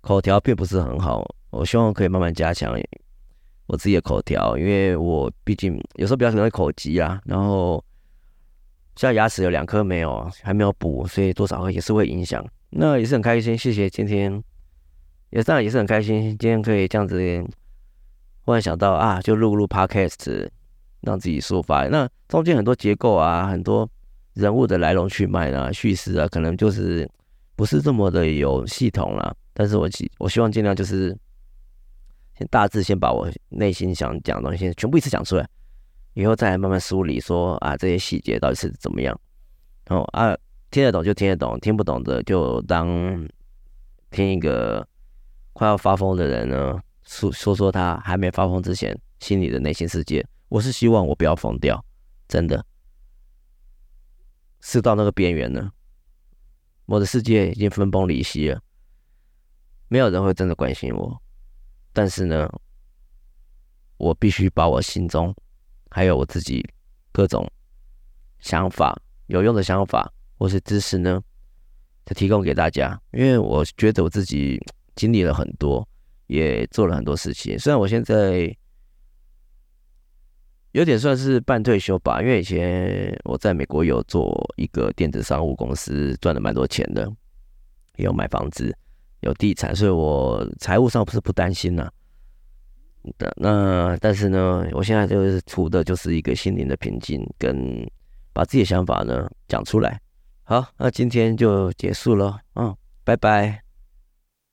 Speaker 1: 口条并不是很好，我希望可以慢慢加强。我自己的口条，因为我毕竟有时候比较容易口急啊，然后现在牙齿有两颗没有，还没有补，所以多少也是会影响。那也是很开心，谢谢今天，也当然也是很开心，今天可以这样子，忽然想到啊，就录录 Podcast，让自己抒发。那中间很多结构啊，很多人物的来龙去脉啊，叙事啊，可能就是不是这么的有系统了。但是我希我希望尽量就是。先大致先把我内心想讲的东西先全部一次讲出来，以后再来慢慢梳理说啊，这些细节到底是怎么样。哦啊，听得懂就听得懂，听不懂的就当听一个快要发疯的人呢说说说他还没发疯之前心里的内心世界。我是希望我不要疯掉，真的是到那个边缘了，我的世界已经分崩离析了，没有人会真的关心我。但是呢，我必须把我心中还有我自己各种想法、有用的想法或是知识呢，就提供给大家。因为我觉得我自己经历了很多，也做了很多事情。虽然我现在有点算是半退休吧，因为以前我在美国有做一个电子商务公司，赚了蛮多钱的，也有买房子。有地产，所以我财务上不是不担心呐、的那但是呢，我现在就是图的就是一个心灵的平静，跟把自己的想法呢讲出来。好，那今天就结束了，嗯，拜拜。